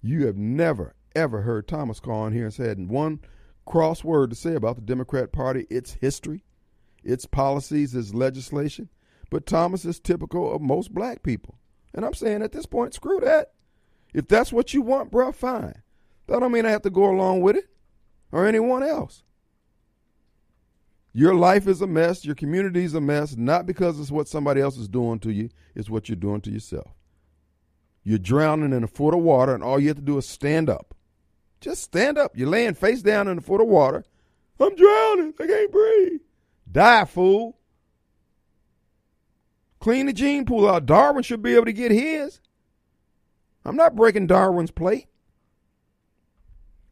You have never, ever heard Thomas call in here and said one cross word to say about the Democrat Party, its history, its policies, its legislation. But Thomas is typical of most black people. And I'm saying at this point, screw that. If that's what you want, bro, fine. That don't mean I have to go along with it or anyone else. Your life is a mess. Your community is a mess, not because it's what somebody else is doing to you, it's what you're doing to yourself. You're drowning in a foot of water, and all you have to do is stand up. Just stand up. You're laying face down in a foot of water. I'm drowning. I can't breathe. Die, fool. Clean the gene pool out. Darwin should be able to get his. I'm not breaking Darwin's plate.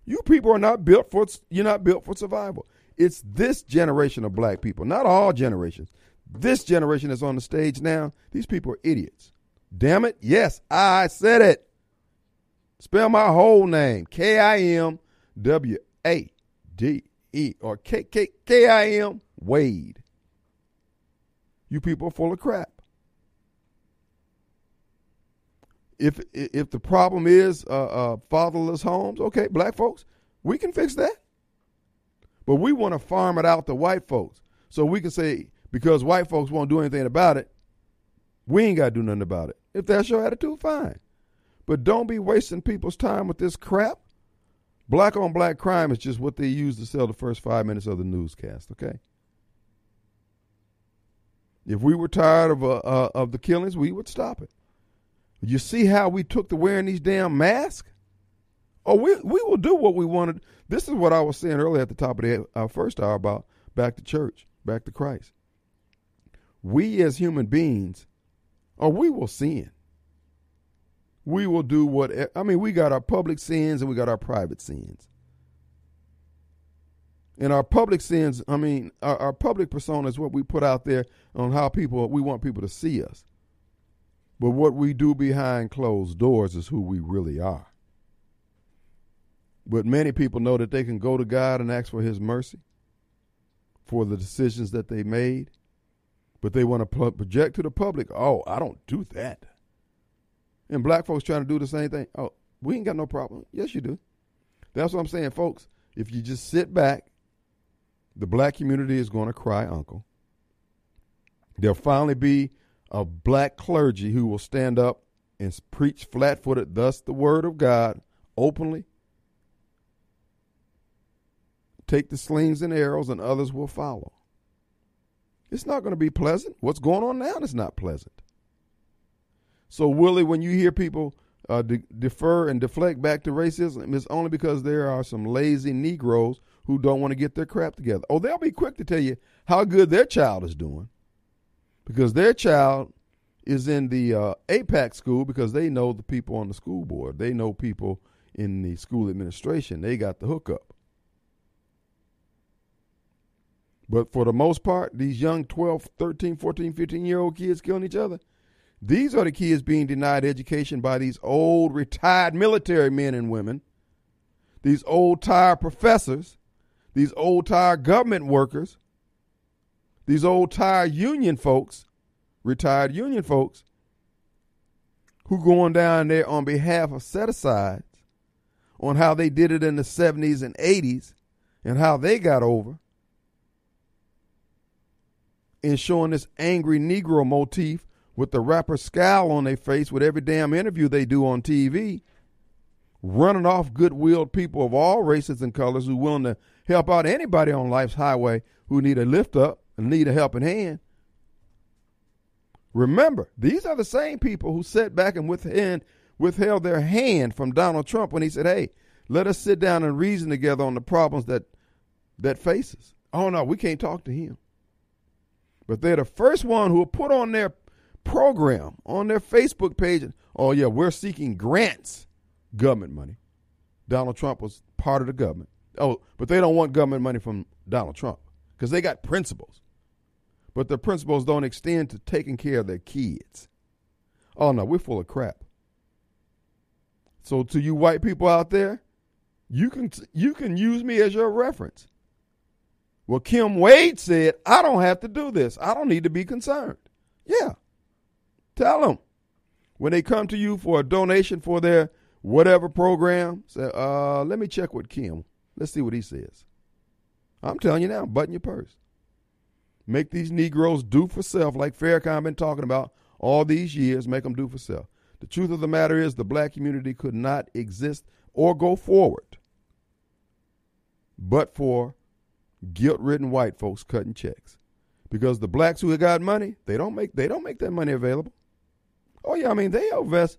You people are not built for you're not built for survival. It's this generation of black people, not all generations. This generation that's on the stage now, these people are idiots. Damn it. Yes, I said it. Spell my whole name. K I M W A D E or K K K I M Wade. You people are full of crap. If if the problem is uh, uh, fatherless homes, okay, black folks, we can fix that. But we want to farm it out to white folks, so we can say because white folks won't do anything about it, we ain't got to do nothing about it. If that's your attitude, fine. But don't be wasting people's time with this crap. Black on black crime is just what they use to sell the first five minutes of the newscast. Okay. If we were tired of uh, uh, of the killings, we would stop it. You see how we took to wearing these damn masks? Oh, we we will do what we wanted. This is what I was saying earlier at the top of the uh, first hour about back to church, back to Christ. We as human beings or we will sin. We will do what I mean, we got our public sins and we got our private sins. And our public sins, I mean, our, our public persona is what we put out there on how people we want people to see us. But what we do behind closed doors is who we really are. But many people know that they can go to God and ask for His mercy for the decisions that they made, but they want to project to the public, oh, I don't do that. And black folks trying to do the same thing. Oh, we ain't got no problem. Yes, you do. That's what I'm saying, folks. If you just sit back, the black community is going to cry uncle. There'll finally be a black clergy who will stand up and preach flat footed, thus the word of God, openly. Take the slings and arrows, and others will follow. It's not going to be pleasant. What's going on now is not pleasant. So, Willie, when you hear people uh, de- defer and deflect back to racism, it's only because there are some lazy Negroes who don't want to get their crap together. Oh, they'll be quick to tell you how good their child is doing because their child is in the uh, APAC school because they know the people on the school board. They know people in the school administration. They got the hookup. But for the most part, these young 12, 13, 14, 15 year old kids killing each other, these are the kids being denied education by these old retired military men and women, these old tired professors, these old tired government workers, these old tired union folks, retired union folks, who going down there on behalf of set asides on how they did it in the 70s and 80s and how they got over and showing this angry Negro motif with the rapper scowl on their face with every damn interview they do on TV, running off good-willed people of all races and colors who willing to help out anybody on life's highway who need a lift up and need a helping hand. Remember, these are the same people who sat back and withheld, their hand from Donald Trump when he said, "Hey, let us sit down and reason together on the problems that that faces." Oh no, we can't talk to him. But they're the first one who will put on their program on their Facebook page. Oh yeah, we're seeking grants, government money. Donald Trump was part of the government. Oh, but they don't want government money from Donald Trump because they got principles. But the principles don't extend to taking care of their kids. Oh no, we're full of crap. So to you white people out there, you can you can use me as your reference. Well, Kim Wade said, I don't have to do this. I don't need to be concerned. Yeah. Tell them. When they come to you for a donation for their whatever program, say, uh, let me check with Kim. Let's see what he says. I'm telling you now, button your purse. Make these Negroes do for self, like Farrakhan been talking about all these years. Make them do for self. The truth of the matter is, the black community could not exist or go forward, but for guilt-ridden white folks cutting checks. Because the blacks who have got money, they don't make they don't make that money available. Oh yeah, I mean they invest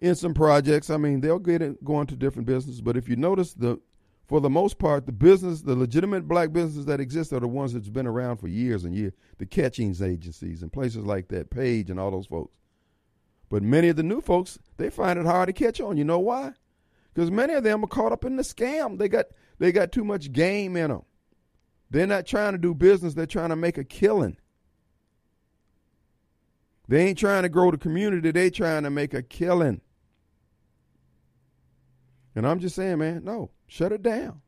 in some projects. I mean they'll get it going to different businesses. But if you notice the for the most part, the business, the legitimate black businesses that exist are the ones that's been around for years and years. The catchings agencies and places like that, Page and all those folks. But many of the new folks, they find it hard to catch on. You know why? Because many of them are caught up in the scam. They got they got too much game in them. They're not trying to do business, they're trying to make a killing. They ain't trying to grow the community, they trying to make a killing. And I'm just saying, man, no, shut it down.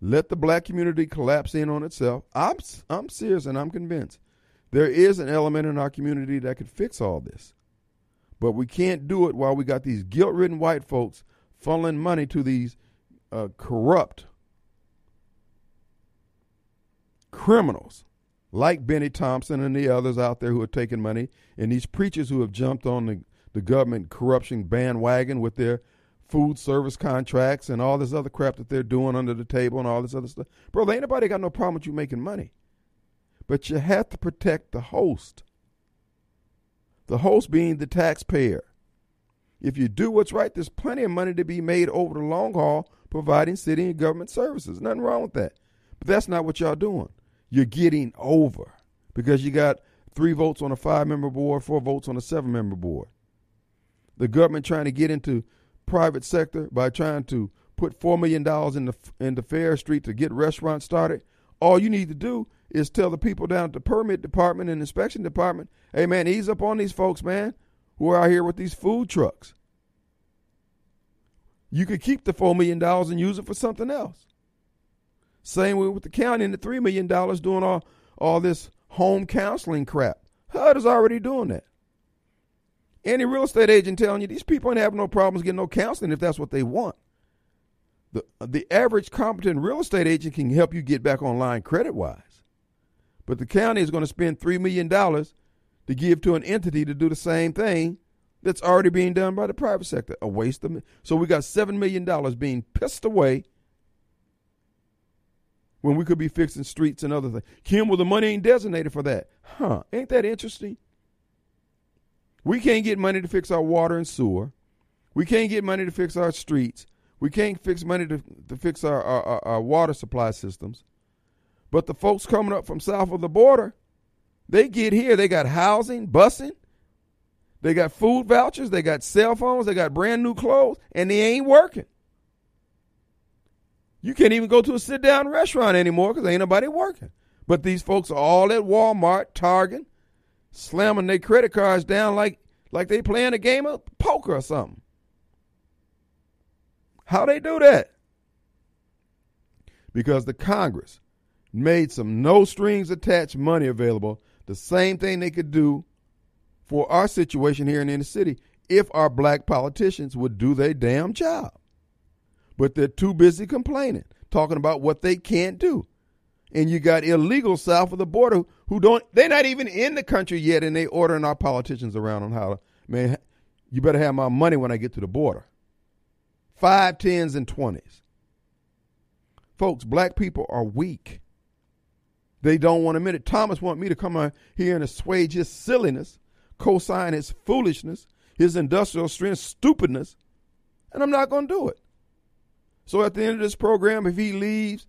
Let the black community collapse in on itself. I'm I'm serious and I'm convinced there is an element in our community that could fix all this. But we can't do it while we got these guilt-ridden white folks funneling money to these uh, corrupt criminals like Bennie Thompson and the others out there who are taking money, and these preachers who have jumped on the, the government corruption bandwagon with their food service contracts and all this other crap that they're doing under the table and all this other stuff. Bro, ain't nobody got no problem with you making money. But you have to protect the host. The host being the taxpayer. If you do what's right, there's plenty of money to be made over the long haul providing city and government services. Nothing wrong with that. But that's not what y'all doing you're getting over because you got three votes on a five member board, four votes on a seven member board. The government trying to get into private sector by trying to put four million dollars in the in the Farish Street to get restaurants started. All you need to do is tell the people down at the permit department and inspection department, "Hey man, ease up on these folks, man, who are out here with these food trucks. You could keep the four million dollars and use it for something else." Same way with the county and the three million dollars doing all all this home counseling crap. HUD is already doing that. Any real estate agent telling you these people ain't having no problems getting no counseling if that's what they want. The the average competent real estate agent can help you get back online credit wise. But the county is going to spend three million dollars to give to an entity to do the same thing that's already being done by the private sector. A waste of so we got seven million dollars being pissed away when we could be fixing streets and other things. Kim, well, the money ain't designated for that. Huh? Ain't that interesting? We can't get money to fix our water and sewer. We can't get money to fix our streets. We can't fix money to, to fix our, our, our water supply systems. But the folks coming up from south of the border, they get here. They got housing, busing. They got food vouchers. They got cell phones. They got brand new clothes, and they ain't working. You can't even go to a sit down restaurant anymore because ain't nobody working. But these folks are all at Walmart, Target, slamming their credit cards down like like they playing a game of poker or something. How they do that? Because the Congress made some no strings attached money available, the same thing they could do for our situation here in the inner city if our black politicians would do their damn job but they're too busy complaining, talking about what they can't do. And you got illegal south of the border who don't, they're not even in the country yet, and they ordering our politicians around on how to, man, you better have my money when I get to the border. Five, tens, and twenties. Folks, black people are weak. They don't want to admit it. Thomas want me to come out here and assuage his silliness, co-sign his foolishness, his industrial strength stupidness, and I'm not going to do it. So at the end of this program, if he leaves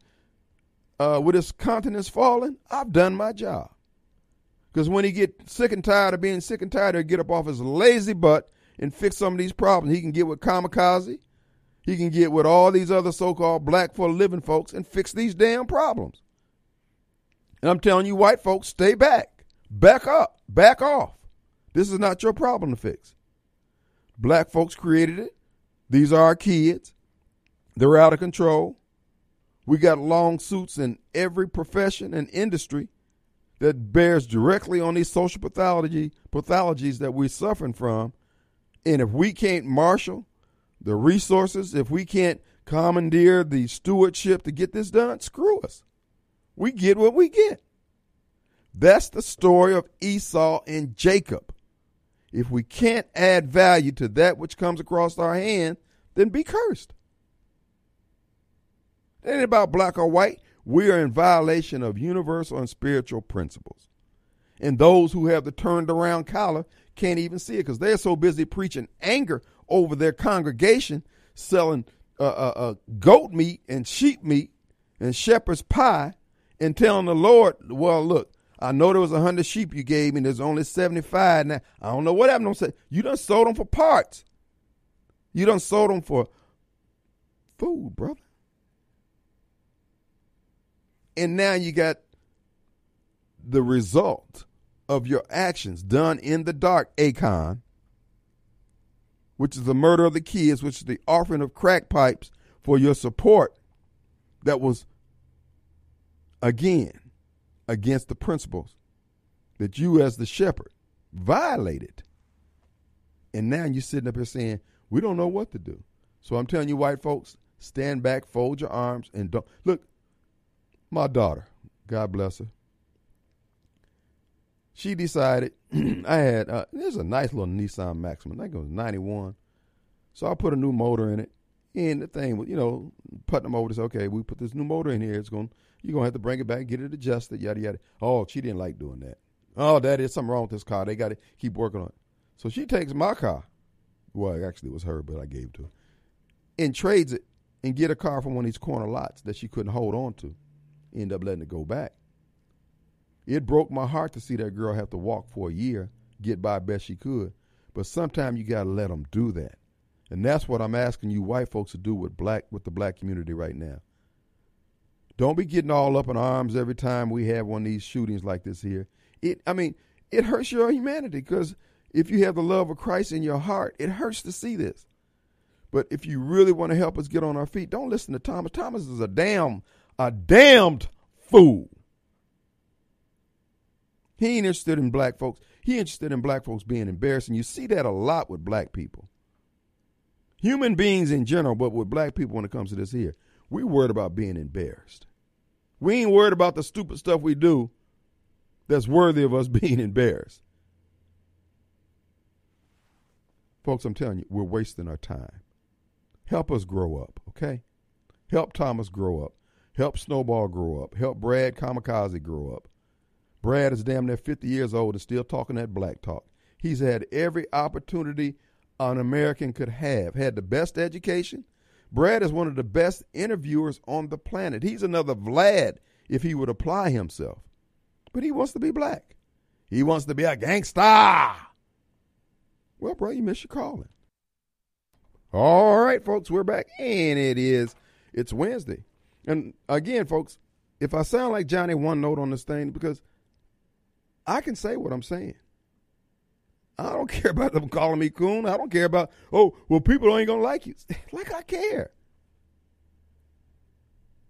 uh, with his countenance falling, I've done my job. Because when he get sick and tired of being sick and tired, he'll get up off his lazy butt and fix some of these problems. He can get with kamikaze. He can get with all these other so-called black for living folks and fix these damn problems. And I'm telling you, white folks, stay back. Back up. Back off. This is not your problem to fix. Black folks created it. These are our kids. They're out of control. We got long suits in every profession and industry that bears directly on these social pathology pathologies that we're suffering from. And if we can't marshal the resources, if we can't commandeer the stewardship to get this done, screw us. We get what we get. That's the story of Esau and Jacob. If we can't add value to that which comes across our hand, then be cursed. It ain't about black or white. We are in violation of universal and spiritual principles. And those who have the turned around collar can't even see it because they're so busy preaching anger over their congregation, selling uh, uh, uh, goat meat and sheep meat and shepherd's pie, and telling the Lord, well, look, I know there was a hundred sheep you gave me. There's only seventy five now. I don't know what happened. Say you done sold them for parts. You done sold them for food, brother. And now you got the result of your actions done in the dark, Achan, which is the murder of the kids, which is the offering of crack pipes for your support that was, again, against the principles that you, as the shepherd, violated. And now you're sitting up here saying, we don't know what to do. So I'm telling you, white folks, stand back, fold your arms, and don't. Look, my daughter, God bless her, she decided I had uh, there's a nice little Nissan Maxima. I think it was 91. So I put a new motor in it. And the thing was, you know, putting them over to say, okay, we put this new motor in here. It's going you're gonna have to bring it back, get it adjusted, yada yada. Oh, she didn't like doing that. Oh, that is something wrong with this car. They gotta keep working on it. So she takes my car. Well, actually it was her, but I gave it to her. And trades it and get a car from one of these corner lots that she couldn't hold on to end up letting it go back. It broke my heart to see that girl have to walk for a year, get by best she could. But sometimes you got to let them do that. And that's what I'm asking you white folks to do with black with the black community right now. Don't be getting all up in arms every time we have one of these shootings like this here. It I mean, it hurts your humanity because if you have the love of Christ in your heart, it hurts to see this. But if you really want to help us get on our feet, don't listen to Thomas. Thomas is a damn a damned fool. He ain't interested in black folks. He interested in black folks being embarrassed. And you see that a lot with black people. Human beings in general, but with black people when it comes to this here, we worried about being embarrassed. We ain't worried about the stupid stuff we do that's worthy of us being embarrassed. Folks, I'm telling you, we're wasting our time. Help us grow up, okay? Help Thomas grow up. Help Snowball grow up. Help Brad Kamikaze grow up. Brad is damn near 50 years old and still talking that black talk. He's had every opportunity an American could have. Had the best education. Brad is one of the best interviewers on the planet. He's another Vlad if he would apply himself. But he wants to be black. He wants to be a gangsta. Well, bro, you missed your calling. All right, folks, we're back, and it is it's Wednesday. And again, folks, if I sound like Johnny one note on this thing, because I can say what I'm saying. I don't care about them calling me coon. I don't care about, oh, well, people ain't going to like you. like I care.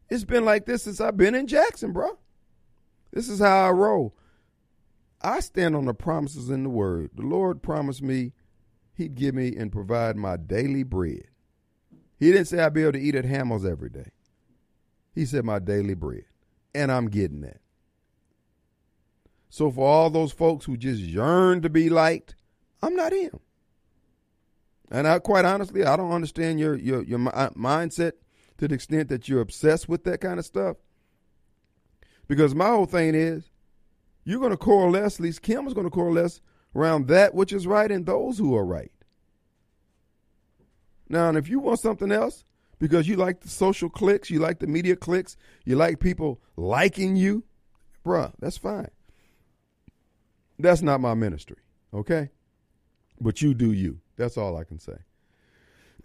It's been like this since I've been in Jackson, bro. This is how I roll. I stand on the promises in the word. The Lord promised me he'd give me and provide my daily bread. He didn't say I'd be able to eat at Hamels every day. He said my daily bread. And I'm getting that. So for all those folks who just yearn to be liked, I'm not him. And I quite honestly, I don't understand your your your uh, mindset to the extent that you're obsessed with that kind of stuff. Because my whole thing is, you're going to coalesce. At least Kim is going to coalesce around that which is right and those who are right. Now, and if you want something else, because you like the social clicks, you like the media clicks, you like people liking you, bruh, that's fine. That's not my ministry, okay? But you do you. That's all I can say.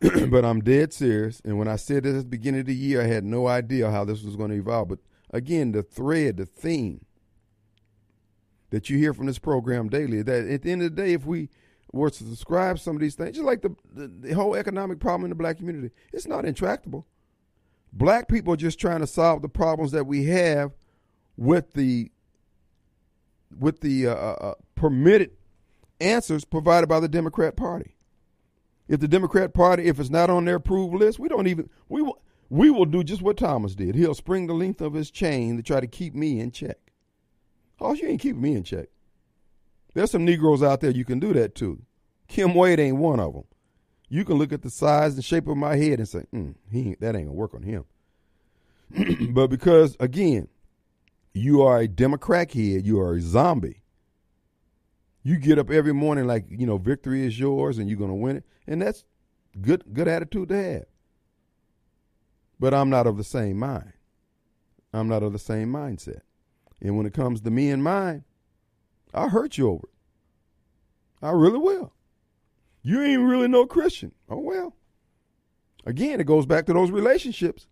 but I'm dead serious. And when I said this at the beginning of the year, I had no idea how this was going to evolve. But again, the thread, the theme that you hear from this program daily, that at the end of the day, if we were to subscribe some of these things, just like the, the, the whole economic problem in the black community, it's not intractable. Black people are just trying to solve the problems that we have with the with the uh, uh, uh, permitted answers provided by the Democrat Party. If the Democrat Party, if it's not on their approved list, we don't even we will we will do just what Thomas did. He'll spring the length of his chain to try to keep me in check. Oh, you ain't keeping me in check. There's some Negroes out there you can do that to. Kim Wade ain't one of them. You can look at the size and shape of my head and say, mm, he that ain't gonna work on him. but because again, you are a Democrat head, you are a zombie. You get up every morning like, you know, victory is yours and you're gonna win it. And that's good good attitude to have. But I'm not of the same mind. I'm not of the same mindset. And when it comes to me and mine, I'll hurt you over it. I really will. You ain't really no Christian. Oh well. Again, it goes back to those relationships.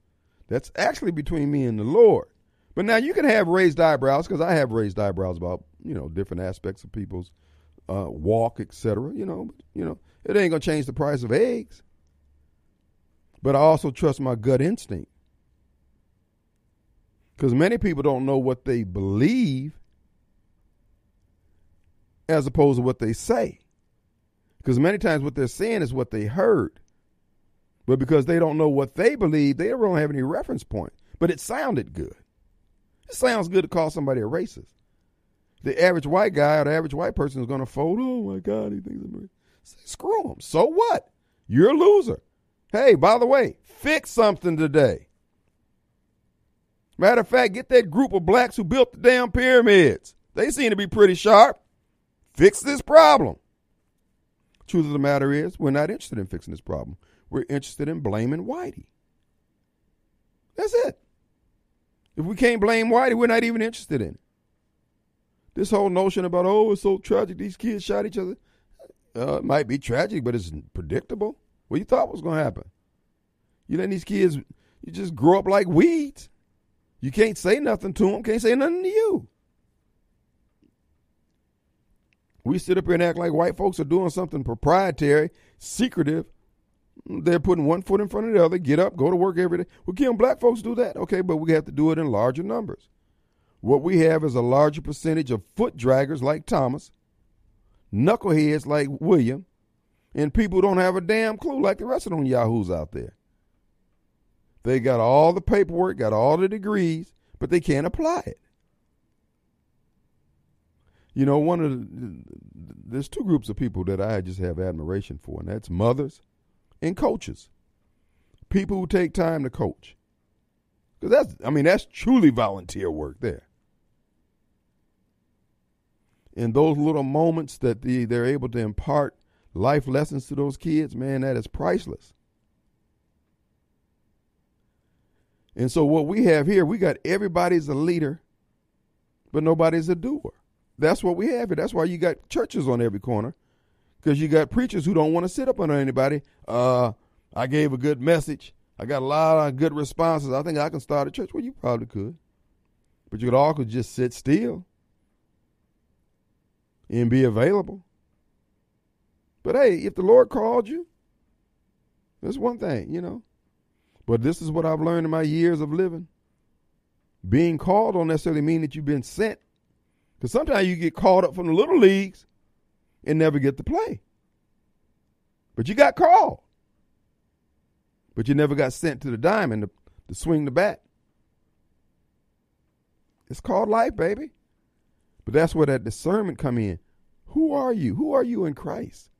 That's actually between me and the Lord. But now you can have raised eyebrows because I have raised eyebrows about you know different aspects of people's uh, walk, etc. You know, you know, it ain't gonna change the price of eggs. But I also trust my gut instinct because many people don't know what they believe as opposed to what they say. Because many times what they're saying is what they heard. But because they don't know what they believe, they don't have any reference point. But it sounded good. It sounds good to call somebody a racist. The average white guy or the average white person is going to fold. Oh my God, he thinks I'm racist. Screw him. So what? You're a loser. Hey, by the way, fix something today. Matter of fact, get that group of blacks who built the damn pyramids. They seem to be pretty sharp. Fix this problem. Truth of the matter is, we're not interested in fixing this problem. We're interested in blaming Whitey. That's it. If we can't blame Whitey, we're not even interested in it. This whole notion about oh, it's so tragic these kids shot each other. Uh, it might be tragic, but it's predictable. What you thought was going to happen? You letting these kids, you just grow up like weeds. You can't say nothing to them. Can't say nothing to you. We sit up here and act like white folks are doing something proprietary, secretive. They're putting one foot in front of the other, get up, go to work every day. Well, can black folks do that? Okay, but we have to do it in larger numbers. What we have is a larger percentage of foot draggers like Thomas, knuckleheads like William, and people don't have a damn clue like the rest of them yahoos out there. They got all the paperwork, got all the degrees, but they can't apply it. You know, one of the, there's two groups of people that I just have admiration for, and that's mothers and coaches. People who take time to coach. Because that's, I mean, that's truly volunteer work there. In those little moments that the, they're able to impart life lessons to those kids, man, that is priceless. And so what we have here, we got everybody's a leader, but nobody's a doer. That's what we have here. That's why you got churches on every corner, because you got preachers who don't want to sit up under anybody. Uh, I gave a good message. I got a lot of good responses. I think I can start a church. Well, you probably could, but you could all could just sit still and be available. But hey, if the Lord called you, that's one thing, you know. But this is what I've learned in my years of living. Being called don't necessarily mean that you've been sent. Because sometimes you get called up from the little leagues and never get to play. But you got called. But you never got sent to the diamond to, to swing the bat. It's called life, baby. But that's where that discernment come in. Who are you? Who are you in Christ?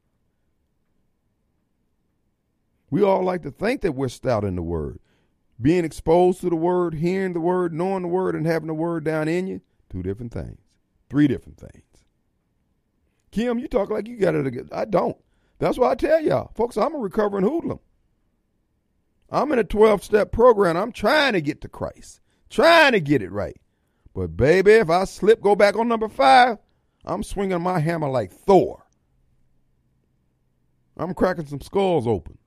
We all like to think that we're stout in the word. Being exposed to the word, hearing the word, knowing the word, and having the word down in you, two different things. Three different things. Kim, you talk like you got it. I don't. That's why I tell y'all, folks, I'm a recovering hoodlum. I'm in a 12 step program. I'm trying to get to Christ, trying to get it right. But baby, if I slip, go back on number five, I'm swinging my hammer like Thor. I'm cracking some skulls open.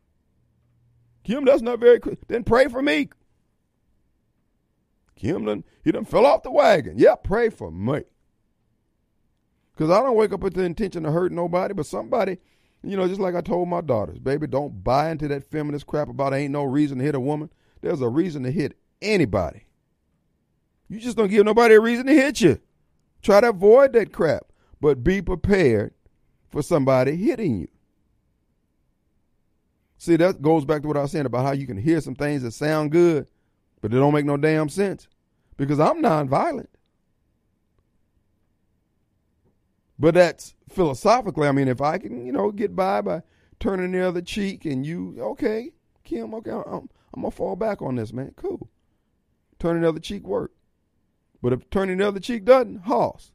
Kim, that's not very. Then pray for me. Kim, done, he done fell off the wagon. Yeah, pray for me. Because I don't wake up with the intention to hurt nobody, but somebody, you know, just like I told my daughters, baby, don't buy into that feminist crap about ain't no reason to hit a woman. There's a reason to hit anybody. You just don't give nobody a reason to hit you. Try to avoid that crap, but be prepared for somebody hitting you. See, that goes back to what I was saying about how you can hear some things that sound good, but they don't make no damn sense. Because I'm nonviolent. But that's philosophically, I mean, if I can, you know, get by by turning the other cheek and you, okay, Kim, okay, I'm, I'm going to fall back on this, man. Cool. Turning the other cheek work. But if turning the other cheek doesn't, hoss.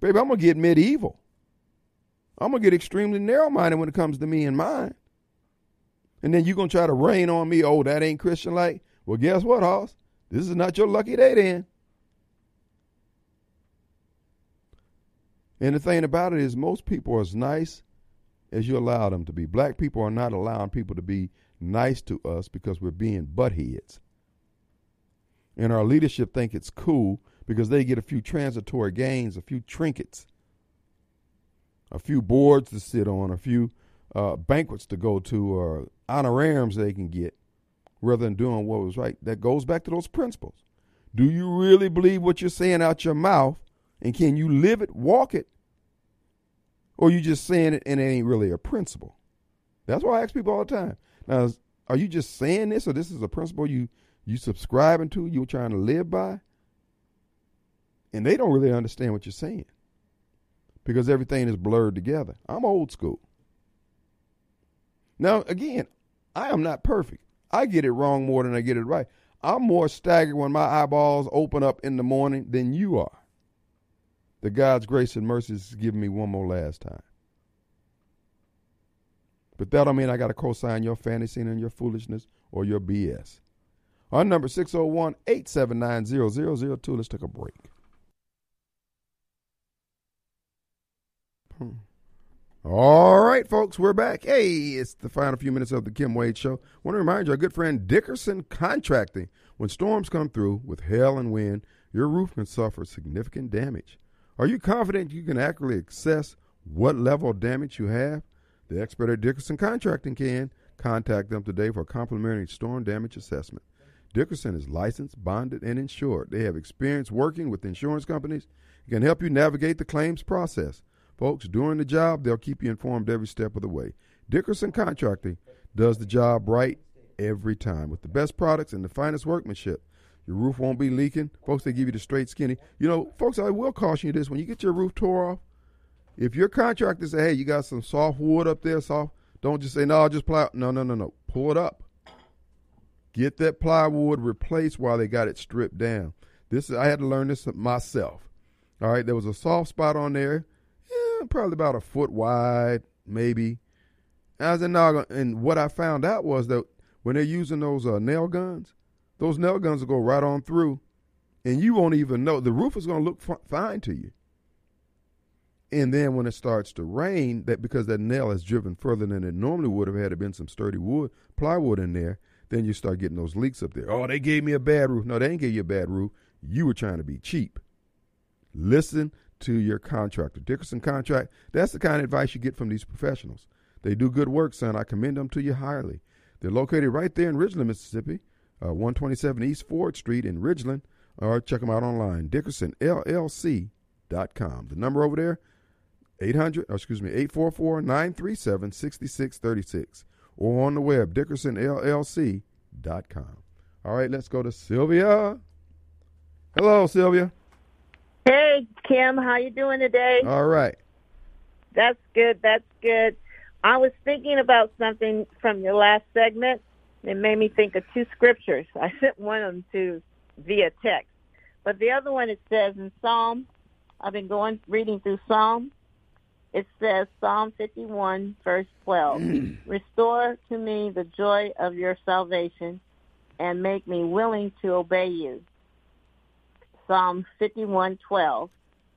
Baby, I'm going to get medieval. I'm going to get extremely narrow minded when it comes to me and mine. And then you're going to try to rain on me, oh, that ain't Christian like. Well, guess what, Hoss? This is not your lucky day then. And the thing about it is, most people are as nice as you allow them to be. Black people are not allowing people to be nice to us because we're being buttheads. And our leadership think it's cool because they get a few transitory gains, a few trinkets, a few boards to sit on, a few uh, banquets to go to, or honorariums they can get rather than doing what was right. That goes back to those principles. Do you really believe what you're saying out your mouth? And can you live it, walk it? Or you just saying it and it ain't really a principle? That's why I ask people all the time. Now, are you just saying this or this is a principle you you subscribing to, you're trying to live by? And they don't really understand what you're saying. Because everything is blurred together. I'm old school. Now, again, I am not perfect. I get it wrong more than I get it right. I'm more staggered when my eyeballs open up in the morning than you are. The God's grace and mercy is giving me one more last time. But that don't mean I got to co-sign your fantasy and your foolishness or your BS. Our number 601 879 0002. Let's take a break. Hmm. All right, folks, we're back. Hey, it's the final few minutes of the Kim Wade Show. want to remind you, our good friend Dickerson Contracting. When storms come through with hail and wind, your roof can suffer significant damage. Are you confident you can accurately assess what level of damage you have? The expert at Dickerson Contracting can. Contact them today for a complimentary storm damage assessment. Dickerson is licensed, bonded, and insured. They have experience working with insurance companies and can help you navigate the claims process. Folks, during the job, they'll keep you informed every step of the way. Dickerson Contracting does the job right every time with the best products and the finest workmanship. Your roof won't be leaking. Folks, they give you the straight skinny. You know, folks, I will caution you this when you get your roof tore off, if your contractor say, hey, you got some soft wood up there, soft, don't just say, no, I'll just ply. No, no, no, no. Pull it up. Get that plywood replaced while they got it stripped down. This I had to learn this myself. All right, there was a soft spot on there, yeah, probably about a foot wide, maybe. I was in and what I found out was that when they're using those uh, nail guns, those nail guns will go right on through, and you won't even know. The roof is going to look fine to you. And then when it starts to rain, that because that nail has driven further than it normally would have had it been some sturdy wood, plywood in there, then you start getting those leaks up there. Oh, they gave me a bad roof. No, they ain't gave you a bad roof. You were trying to be cheap. Listen to your contractor. Dickerson Contract, that's the kind of advice you get from these professionals. They do good work, son. I commend them to you highly. They're located right there in Ridgeland, Mississippi, uh, 127 East Ford Street in Ridgeland, or check them out online, dickersonllc.com. The number over there, 800, excuse me, 844 937 6636, or on the web, dickersonllc.com. All right, let's go to Sylvia. Hello, Sylvia. Hey, Kim, how you doing today? All right. That's good. That's good. I was thinking about something from your last segment. It made me think of two scriptures. I sent one of them to via text, but the other one it says in Psalm. I've been going reading through Psalm. It says Psalm 51 verse 12. Restore to me the joy of your salvation, and make me willing to obey you. Psalm 51:12.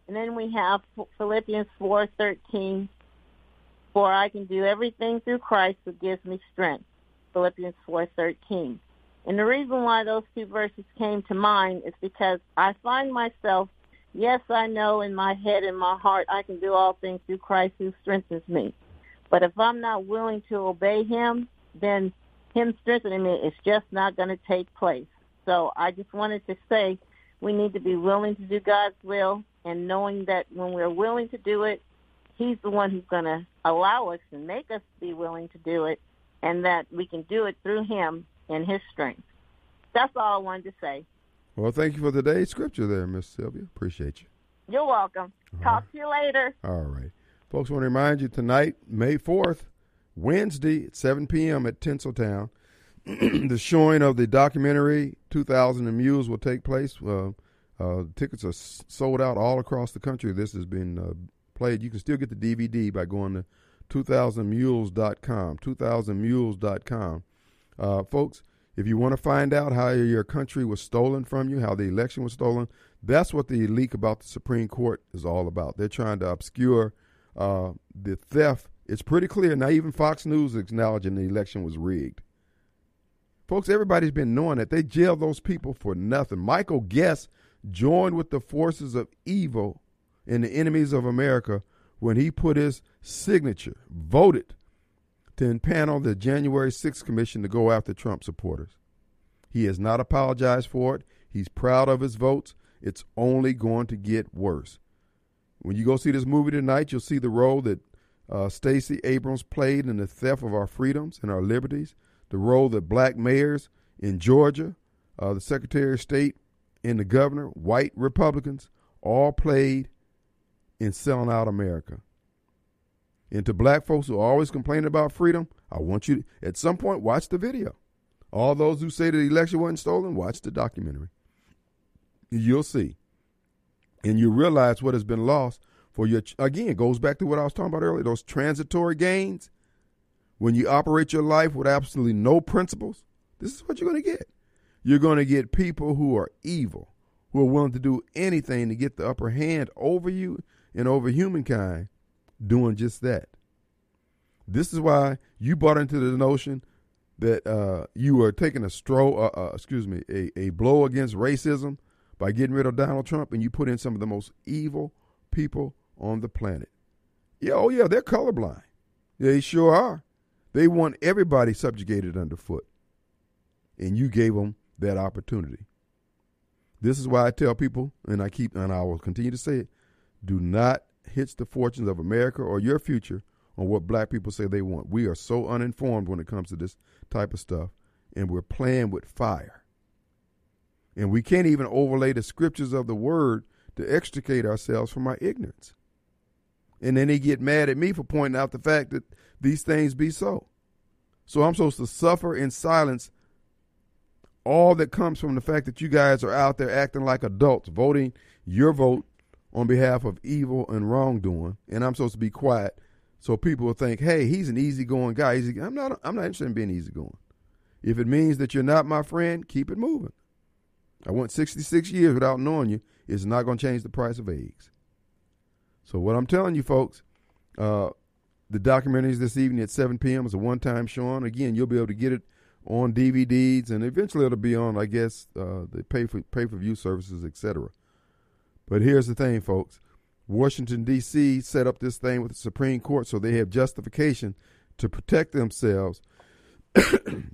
And then we have Philippians 4:13. For I can do everything through Christ who gives me strength. Philippians 4:13. And the reason why those two verses came to mind is because I find myself, yes, I know in my head and my heart I can do all things through Christ who strengthens me. But if I'm not willing to obey him, then him strengthening me is just not going to take place. So I just wanted to say we need to be willing to do God's will and knowing that when we're willing to do it, He's the one who's going to allow us and make us be willing to do it and that we can do it through Him and His strength. That's all I wanted to say. Well, thank you for today's scripture there, Miss Sylvia. Appreciate you. You're welcome. All Talk right. to you later. All right. Folks, I want to remind you tonight, May 4th, Wednesday at 7 p.m. at Tinseltown, the showing of the documentary 2000 and Mules will take place. Uh, uh, tickets are sold out all across the country. This has been uh, played. You can still get the DVD by going to 2000mules.com. 2000mules.com. Uh, folks, if you want to find out how your country was stolen from you, how the election was stolen, that's what the leak about the Supreme Court is all about. They're trying to obscure uh, the theft. It's pretty clear now. Even Fox News is acknowledging the election was rigged. Folks, everybody's been knowing that they jailed those people for nothing. Michael Guest joined with the forces of evil and the enemies of America when he put his signature, voted to impanel the January 6th commission to go after Trump supporters. He has not apologized for it. He's proud of his votes. It's only going to get worse. When you go see this movie tonight, you'll see the role that uh, Stacey Abrams played in the theft of our freedoms and our liberties the role that black mayors in Georgia, uh, the Secretary of State, and the governor, white Republicans, all played in selling out America. And to black folks who always complain about freedom, I want you to, at some point, watch the video. All those who say that the election wasn't stolen, watch the documentary. You'll see. And you realize what has been lost for your, again, goes back to what I was talking about earlier those transitory gains when you operate your life with absolutely no principles, this is what you're going to get. You're going to get people who are evil, who are willing to do anything to get the upper hand over you and over humankind doing just that. This is why you bought into the notion that uh, you are taking a stroll, uh, uh, excuse me, a, a blow against racism by getting rid of Donald Trump, and you put in some of the most evil people on the planet. Yeah, oh yeah, they're colorblind. They sure are. They want everybody subjugated underfoot, and you gave them that opportunity. This is why I tell people, and I keep, and I will continue to say it: do not hitch the fortunes of America or your future on what black people say they want. We are so uninformed when it comes to this type of stuff, and we're playing with fire. And we can't even overlay the scriptures of the word to extricate ourselves from our ignorance. And then they get mad at me for pointing out the fact that these things be so. So I'm supposed to suffer in silence all that comes from the fact that you guys are out there acting like adults, voting your vote on behalf of evil and wrongdoing, and I'm supposed to be quiet so people will think, "Hey, he's an easygoing guy." Easy, I'm not. I'm not interested in being easygoing. If it means that you're not my friend, keep it moving. I went 66 years without knowing you. It's not going to change the price of eggs. So what I'm telling you, folks, uh, the documentaries this evening at 7 p.m. is a one-time showing. Again, you'll be able to get it on DVDs, and eventually it'll be on, I guess, uh, the pay for pay per view services, etc. But here's the thing, folks. Washington D.C. set up this thing with the Supreme Court, so they have justification to protect themselves.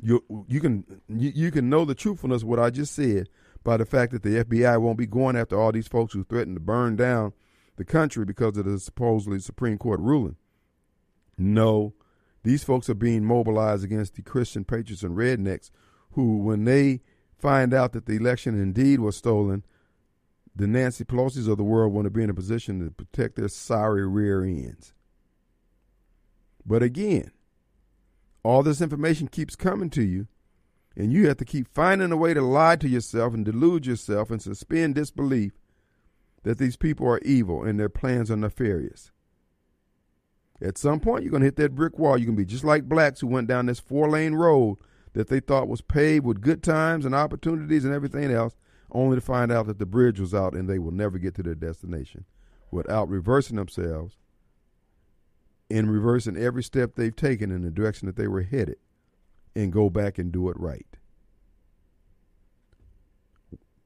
you you can you, you can know the truthfulness of what I just said by the fact that the FBI won't be going after all these folks who threatened to burn down the country because of the supposedly Supreme Court ruling. No, these folks are being mobilized against the Christian patriots and rednecks who, when they find out that the election indeed was stolen, the Nancy Pelosi's of the world want to be in a position to protect their sorry rear ends. But again, all this information keeps coming to you, and you have to keep finding a way to lie to yourself and delude yourself and suspend disbelief that these people are evil and their plans are nefarious. At some point, you're going to hit that brick wall. You're going to be just like blacks who went down this four lane road that they thought was paved with good times and opportunities and everything else, only to find out that the bridge was out and they will never get to their destination without reversing themselves and reversing every step they've taken in the direction that they were headed and go back and do it right.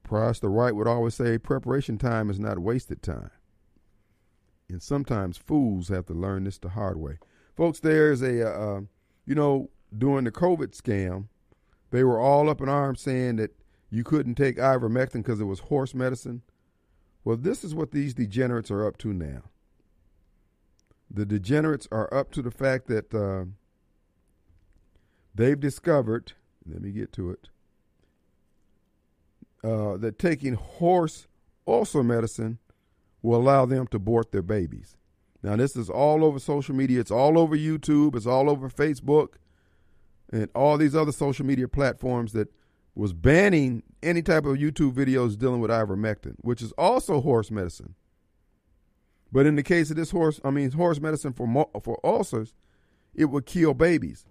Price the Right would always say preparation time is not wasted time. And sometimes fools have to learn this the hard way. Folks, there's a, uh, you know, during the COVID scam, they were all up in arms saying that you couldn't take ivermectin because it was horse medicine. Well, this is what these degenerates are up to now. The degenerates are up to the fact that uh, they've discovered, let me get to it, uh, that taking horse also medicine will allow them to abort their babies. Now, this is all over social media. It's all over YouTube. It's all over Facebook and all these other social media platforms that was banning any type of YouTube videos dealing with ivermectin, which is also horse medicine. But in the case of this horse, I mean horse medicine for for ulcers, it would kill babies.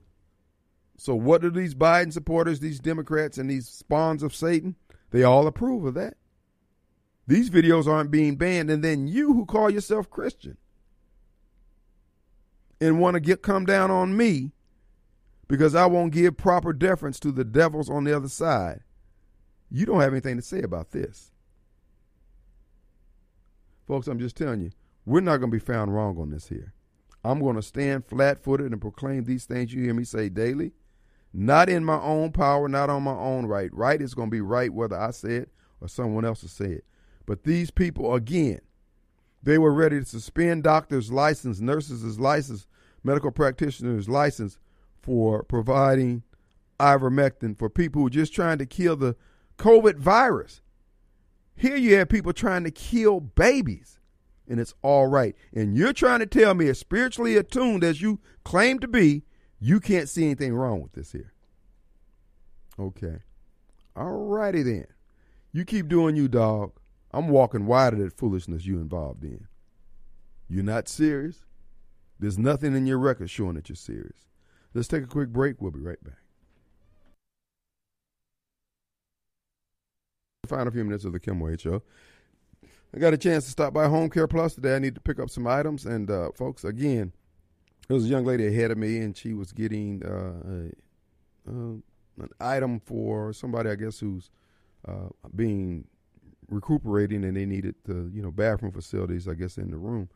So what do these Biden supporters, these Democrats, and these spawns of Satan? They all approve of that. These videos aren't being banned, and then you who call yourself Christian and want to get come down on me because I won't give proper deference to the devils on the other side. You don't have anything to say about this. Folks, I'm just telling you, we're not going to be found wrong on this here. I'm going to stand flat footed and proclaim these things you hear me say daily, not in my own power, not on my own right. Right is going to be right whether I say it or someone else will say it. But these people, again, they were ready to suspend doctors' license, nurses' license, medical practitioners' license for providing ivermectin for people who are just trying to kill the COVID virus. Here you have people trying to kill babies, and it's all right. And you're trying to tell me, as spiritually attuned as you claim to be, you can't see anything wrong with this here. Okay. All righty then. You keep doing you, dog. I'm walking wide of that foolishness you involved in. You're not serious. There's nothing in your record showing that you're serious. Let's take a quick break. We'll be right back. Final few minutes of the Kim Wade Show. I got a chance to stop by Home Care Plus today. I need to pick up some items, and uh, folks, again, there was a young lady ahead of me, and she was getting uh, a, uh, an item for somebody, I guess, who's uh, being recuperating, and they needed the you know bathroom facilities, I guess, in the room.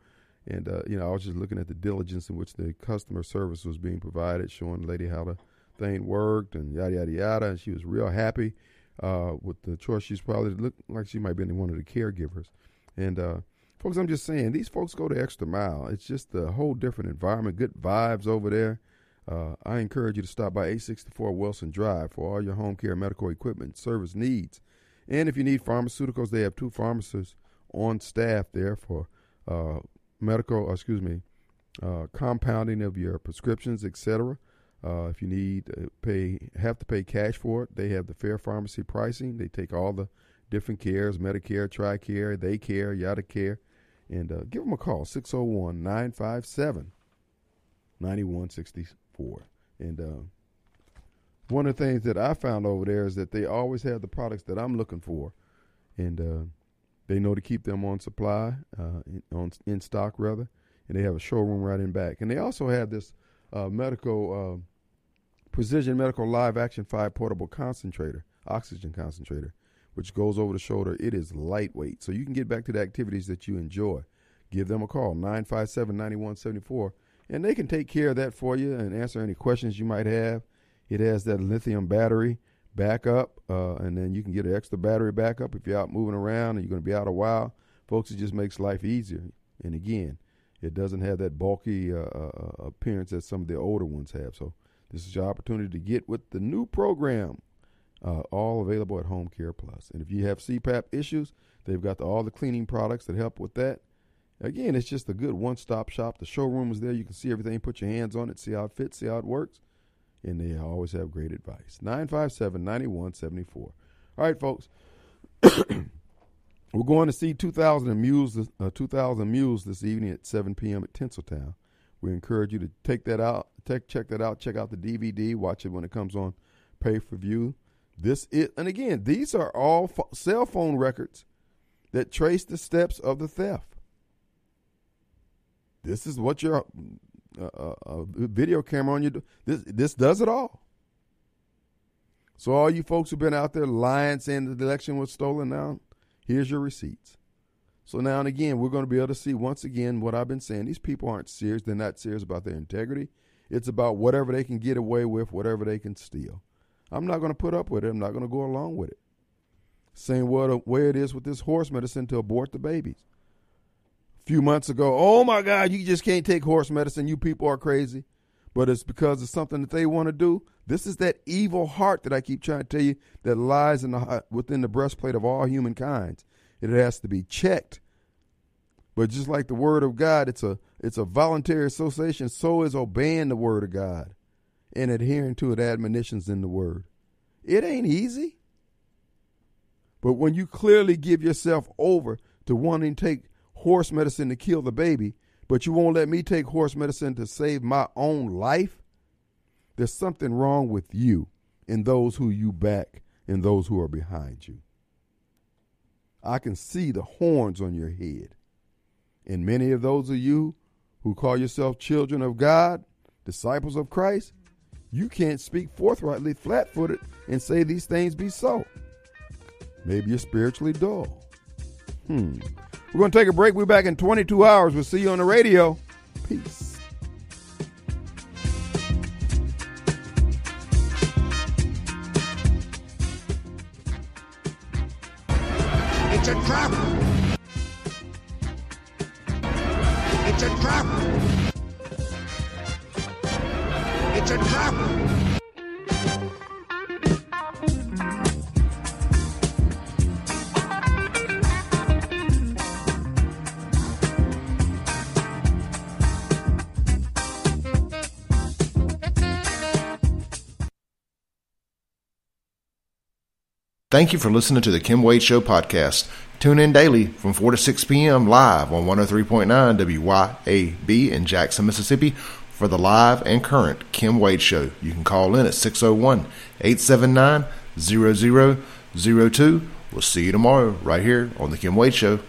And uh, you know, I was just looking at the diligence in which the customer service was being provided, showing the lady how the thing worked, and yada yada yada. And she was real happy uh, with the choice. She's probably looked like she might be one of the caregivers. And uh, folks, I'm just saying, these folks go the extra mile. It's just a whole different environment, good vibes over there. Uh, I encourage you to stop by 864 Wilson Drive for all your home care medical equipment service needs. And if you need pharmaceuticals, they have two pharmacists on staff there for uh, medical, excuse me, uh, compounding of your prescriptions, etc. Uh, if you need to pay, have to pay cash for it, they have the fair pharmacy pricing. They take all the different cares, Medicare, TRICARE, they care, yada care. And uh, give them a call, 601 957 9164. And uh, one of the things that I found over there is that they always have the products that I'm looking for. And uh, they know to keep them on supply, uh, in, on in stock rather. And they have a showroom right in back. And they also have this uh, medical, uh, precision medical LiveActive 5 portable concentrator, oxygen concentrator which goes over the shoulder. It is lightweight, so you can get back to the activities that you enjoy. Give them a call, 957 9174, and they can take care of that for you and answer any questions you might have. It has that lithium battery backup, uh, and then you can get an extra battery backup if you're out moving around and you're going to be out a while. Folks, it just makes life easier. And again, it doesn't have that bulky uh, uh, appearance that some of the older ones have. So this is your opportunity to get with the new program uh, all available at Home Care Plus. And if you have CPAP issues, they've got the, all the cleaning products that help with that. Again, it's just a good one-stop shop. The showroom is there. You can see everything, put your hands on it, see how it fits, see how it works. And they always have great advice. 957-9174. All right, folks. We're going to see 2000 Mules, uh, 2000 Mules this evening at 7 p.m. at Tinseltown. We encourage you to take that out, take, check that out, check out the DVD, watch it when it comes on pay per view. This is, and again, these are all fo- cell phone records that trace the steps of the theft. This is what your uh, uh, video camera on your this this does it all. So all you folks who've been out there lying, saying the election was stolen, now here's your receipts. So now and again, we're going to be able to see once again what I've been saying. These people aren't serious. They're not serious about their integrity. It's about whatever they can get away with, whatever they can steal. I'm not going to put up with it. I'm not going to go along with it. Same way it is with this horse medicine to abort the babies. Few months ago, oh my God, you just can't take horse medicine. You people are crazy. But it's because of something that they want to do. This is that evil heart that I keep trying to tell you that lies in the, within the breastplate of all humankind. It has to be checked. But just like the word of God, it's a it's a voluntary association. So is obeying the word of God and adhering to the admonitions in the word. It ain't easy. But when you clearly give yourself over to wanting to take horse medicine to kill the baby, but you won't let me take horse medicine to save my own life, there's something wrong with you and those who you back and those who are behind you. I can see the horns on your head. And many of those of you who call yourself children of God, disciples of Christ, you can't speak forthrightly, flat footed, and say these things be so. Maybe you're spiritually dull. Hmm. We're going to take a break. We're back in 22 hours. We'll see you on the radio. Peace. Thank you for listening to the Kim Wade Show podcast. Tune in daily from 4 to 6 p.m. live on 103.9 WYAB in Jackson, Mississippi for the live and current Kim Wade Show. You can call in at 601 879 0002. We'll see you tomorrow right here on The Kim Wade Show.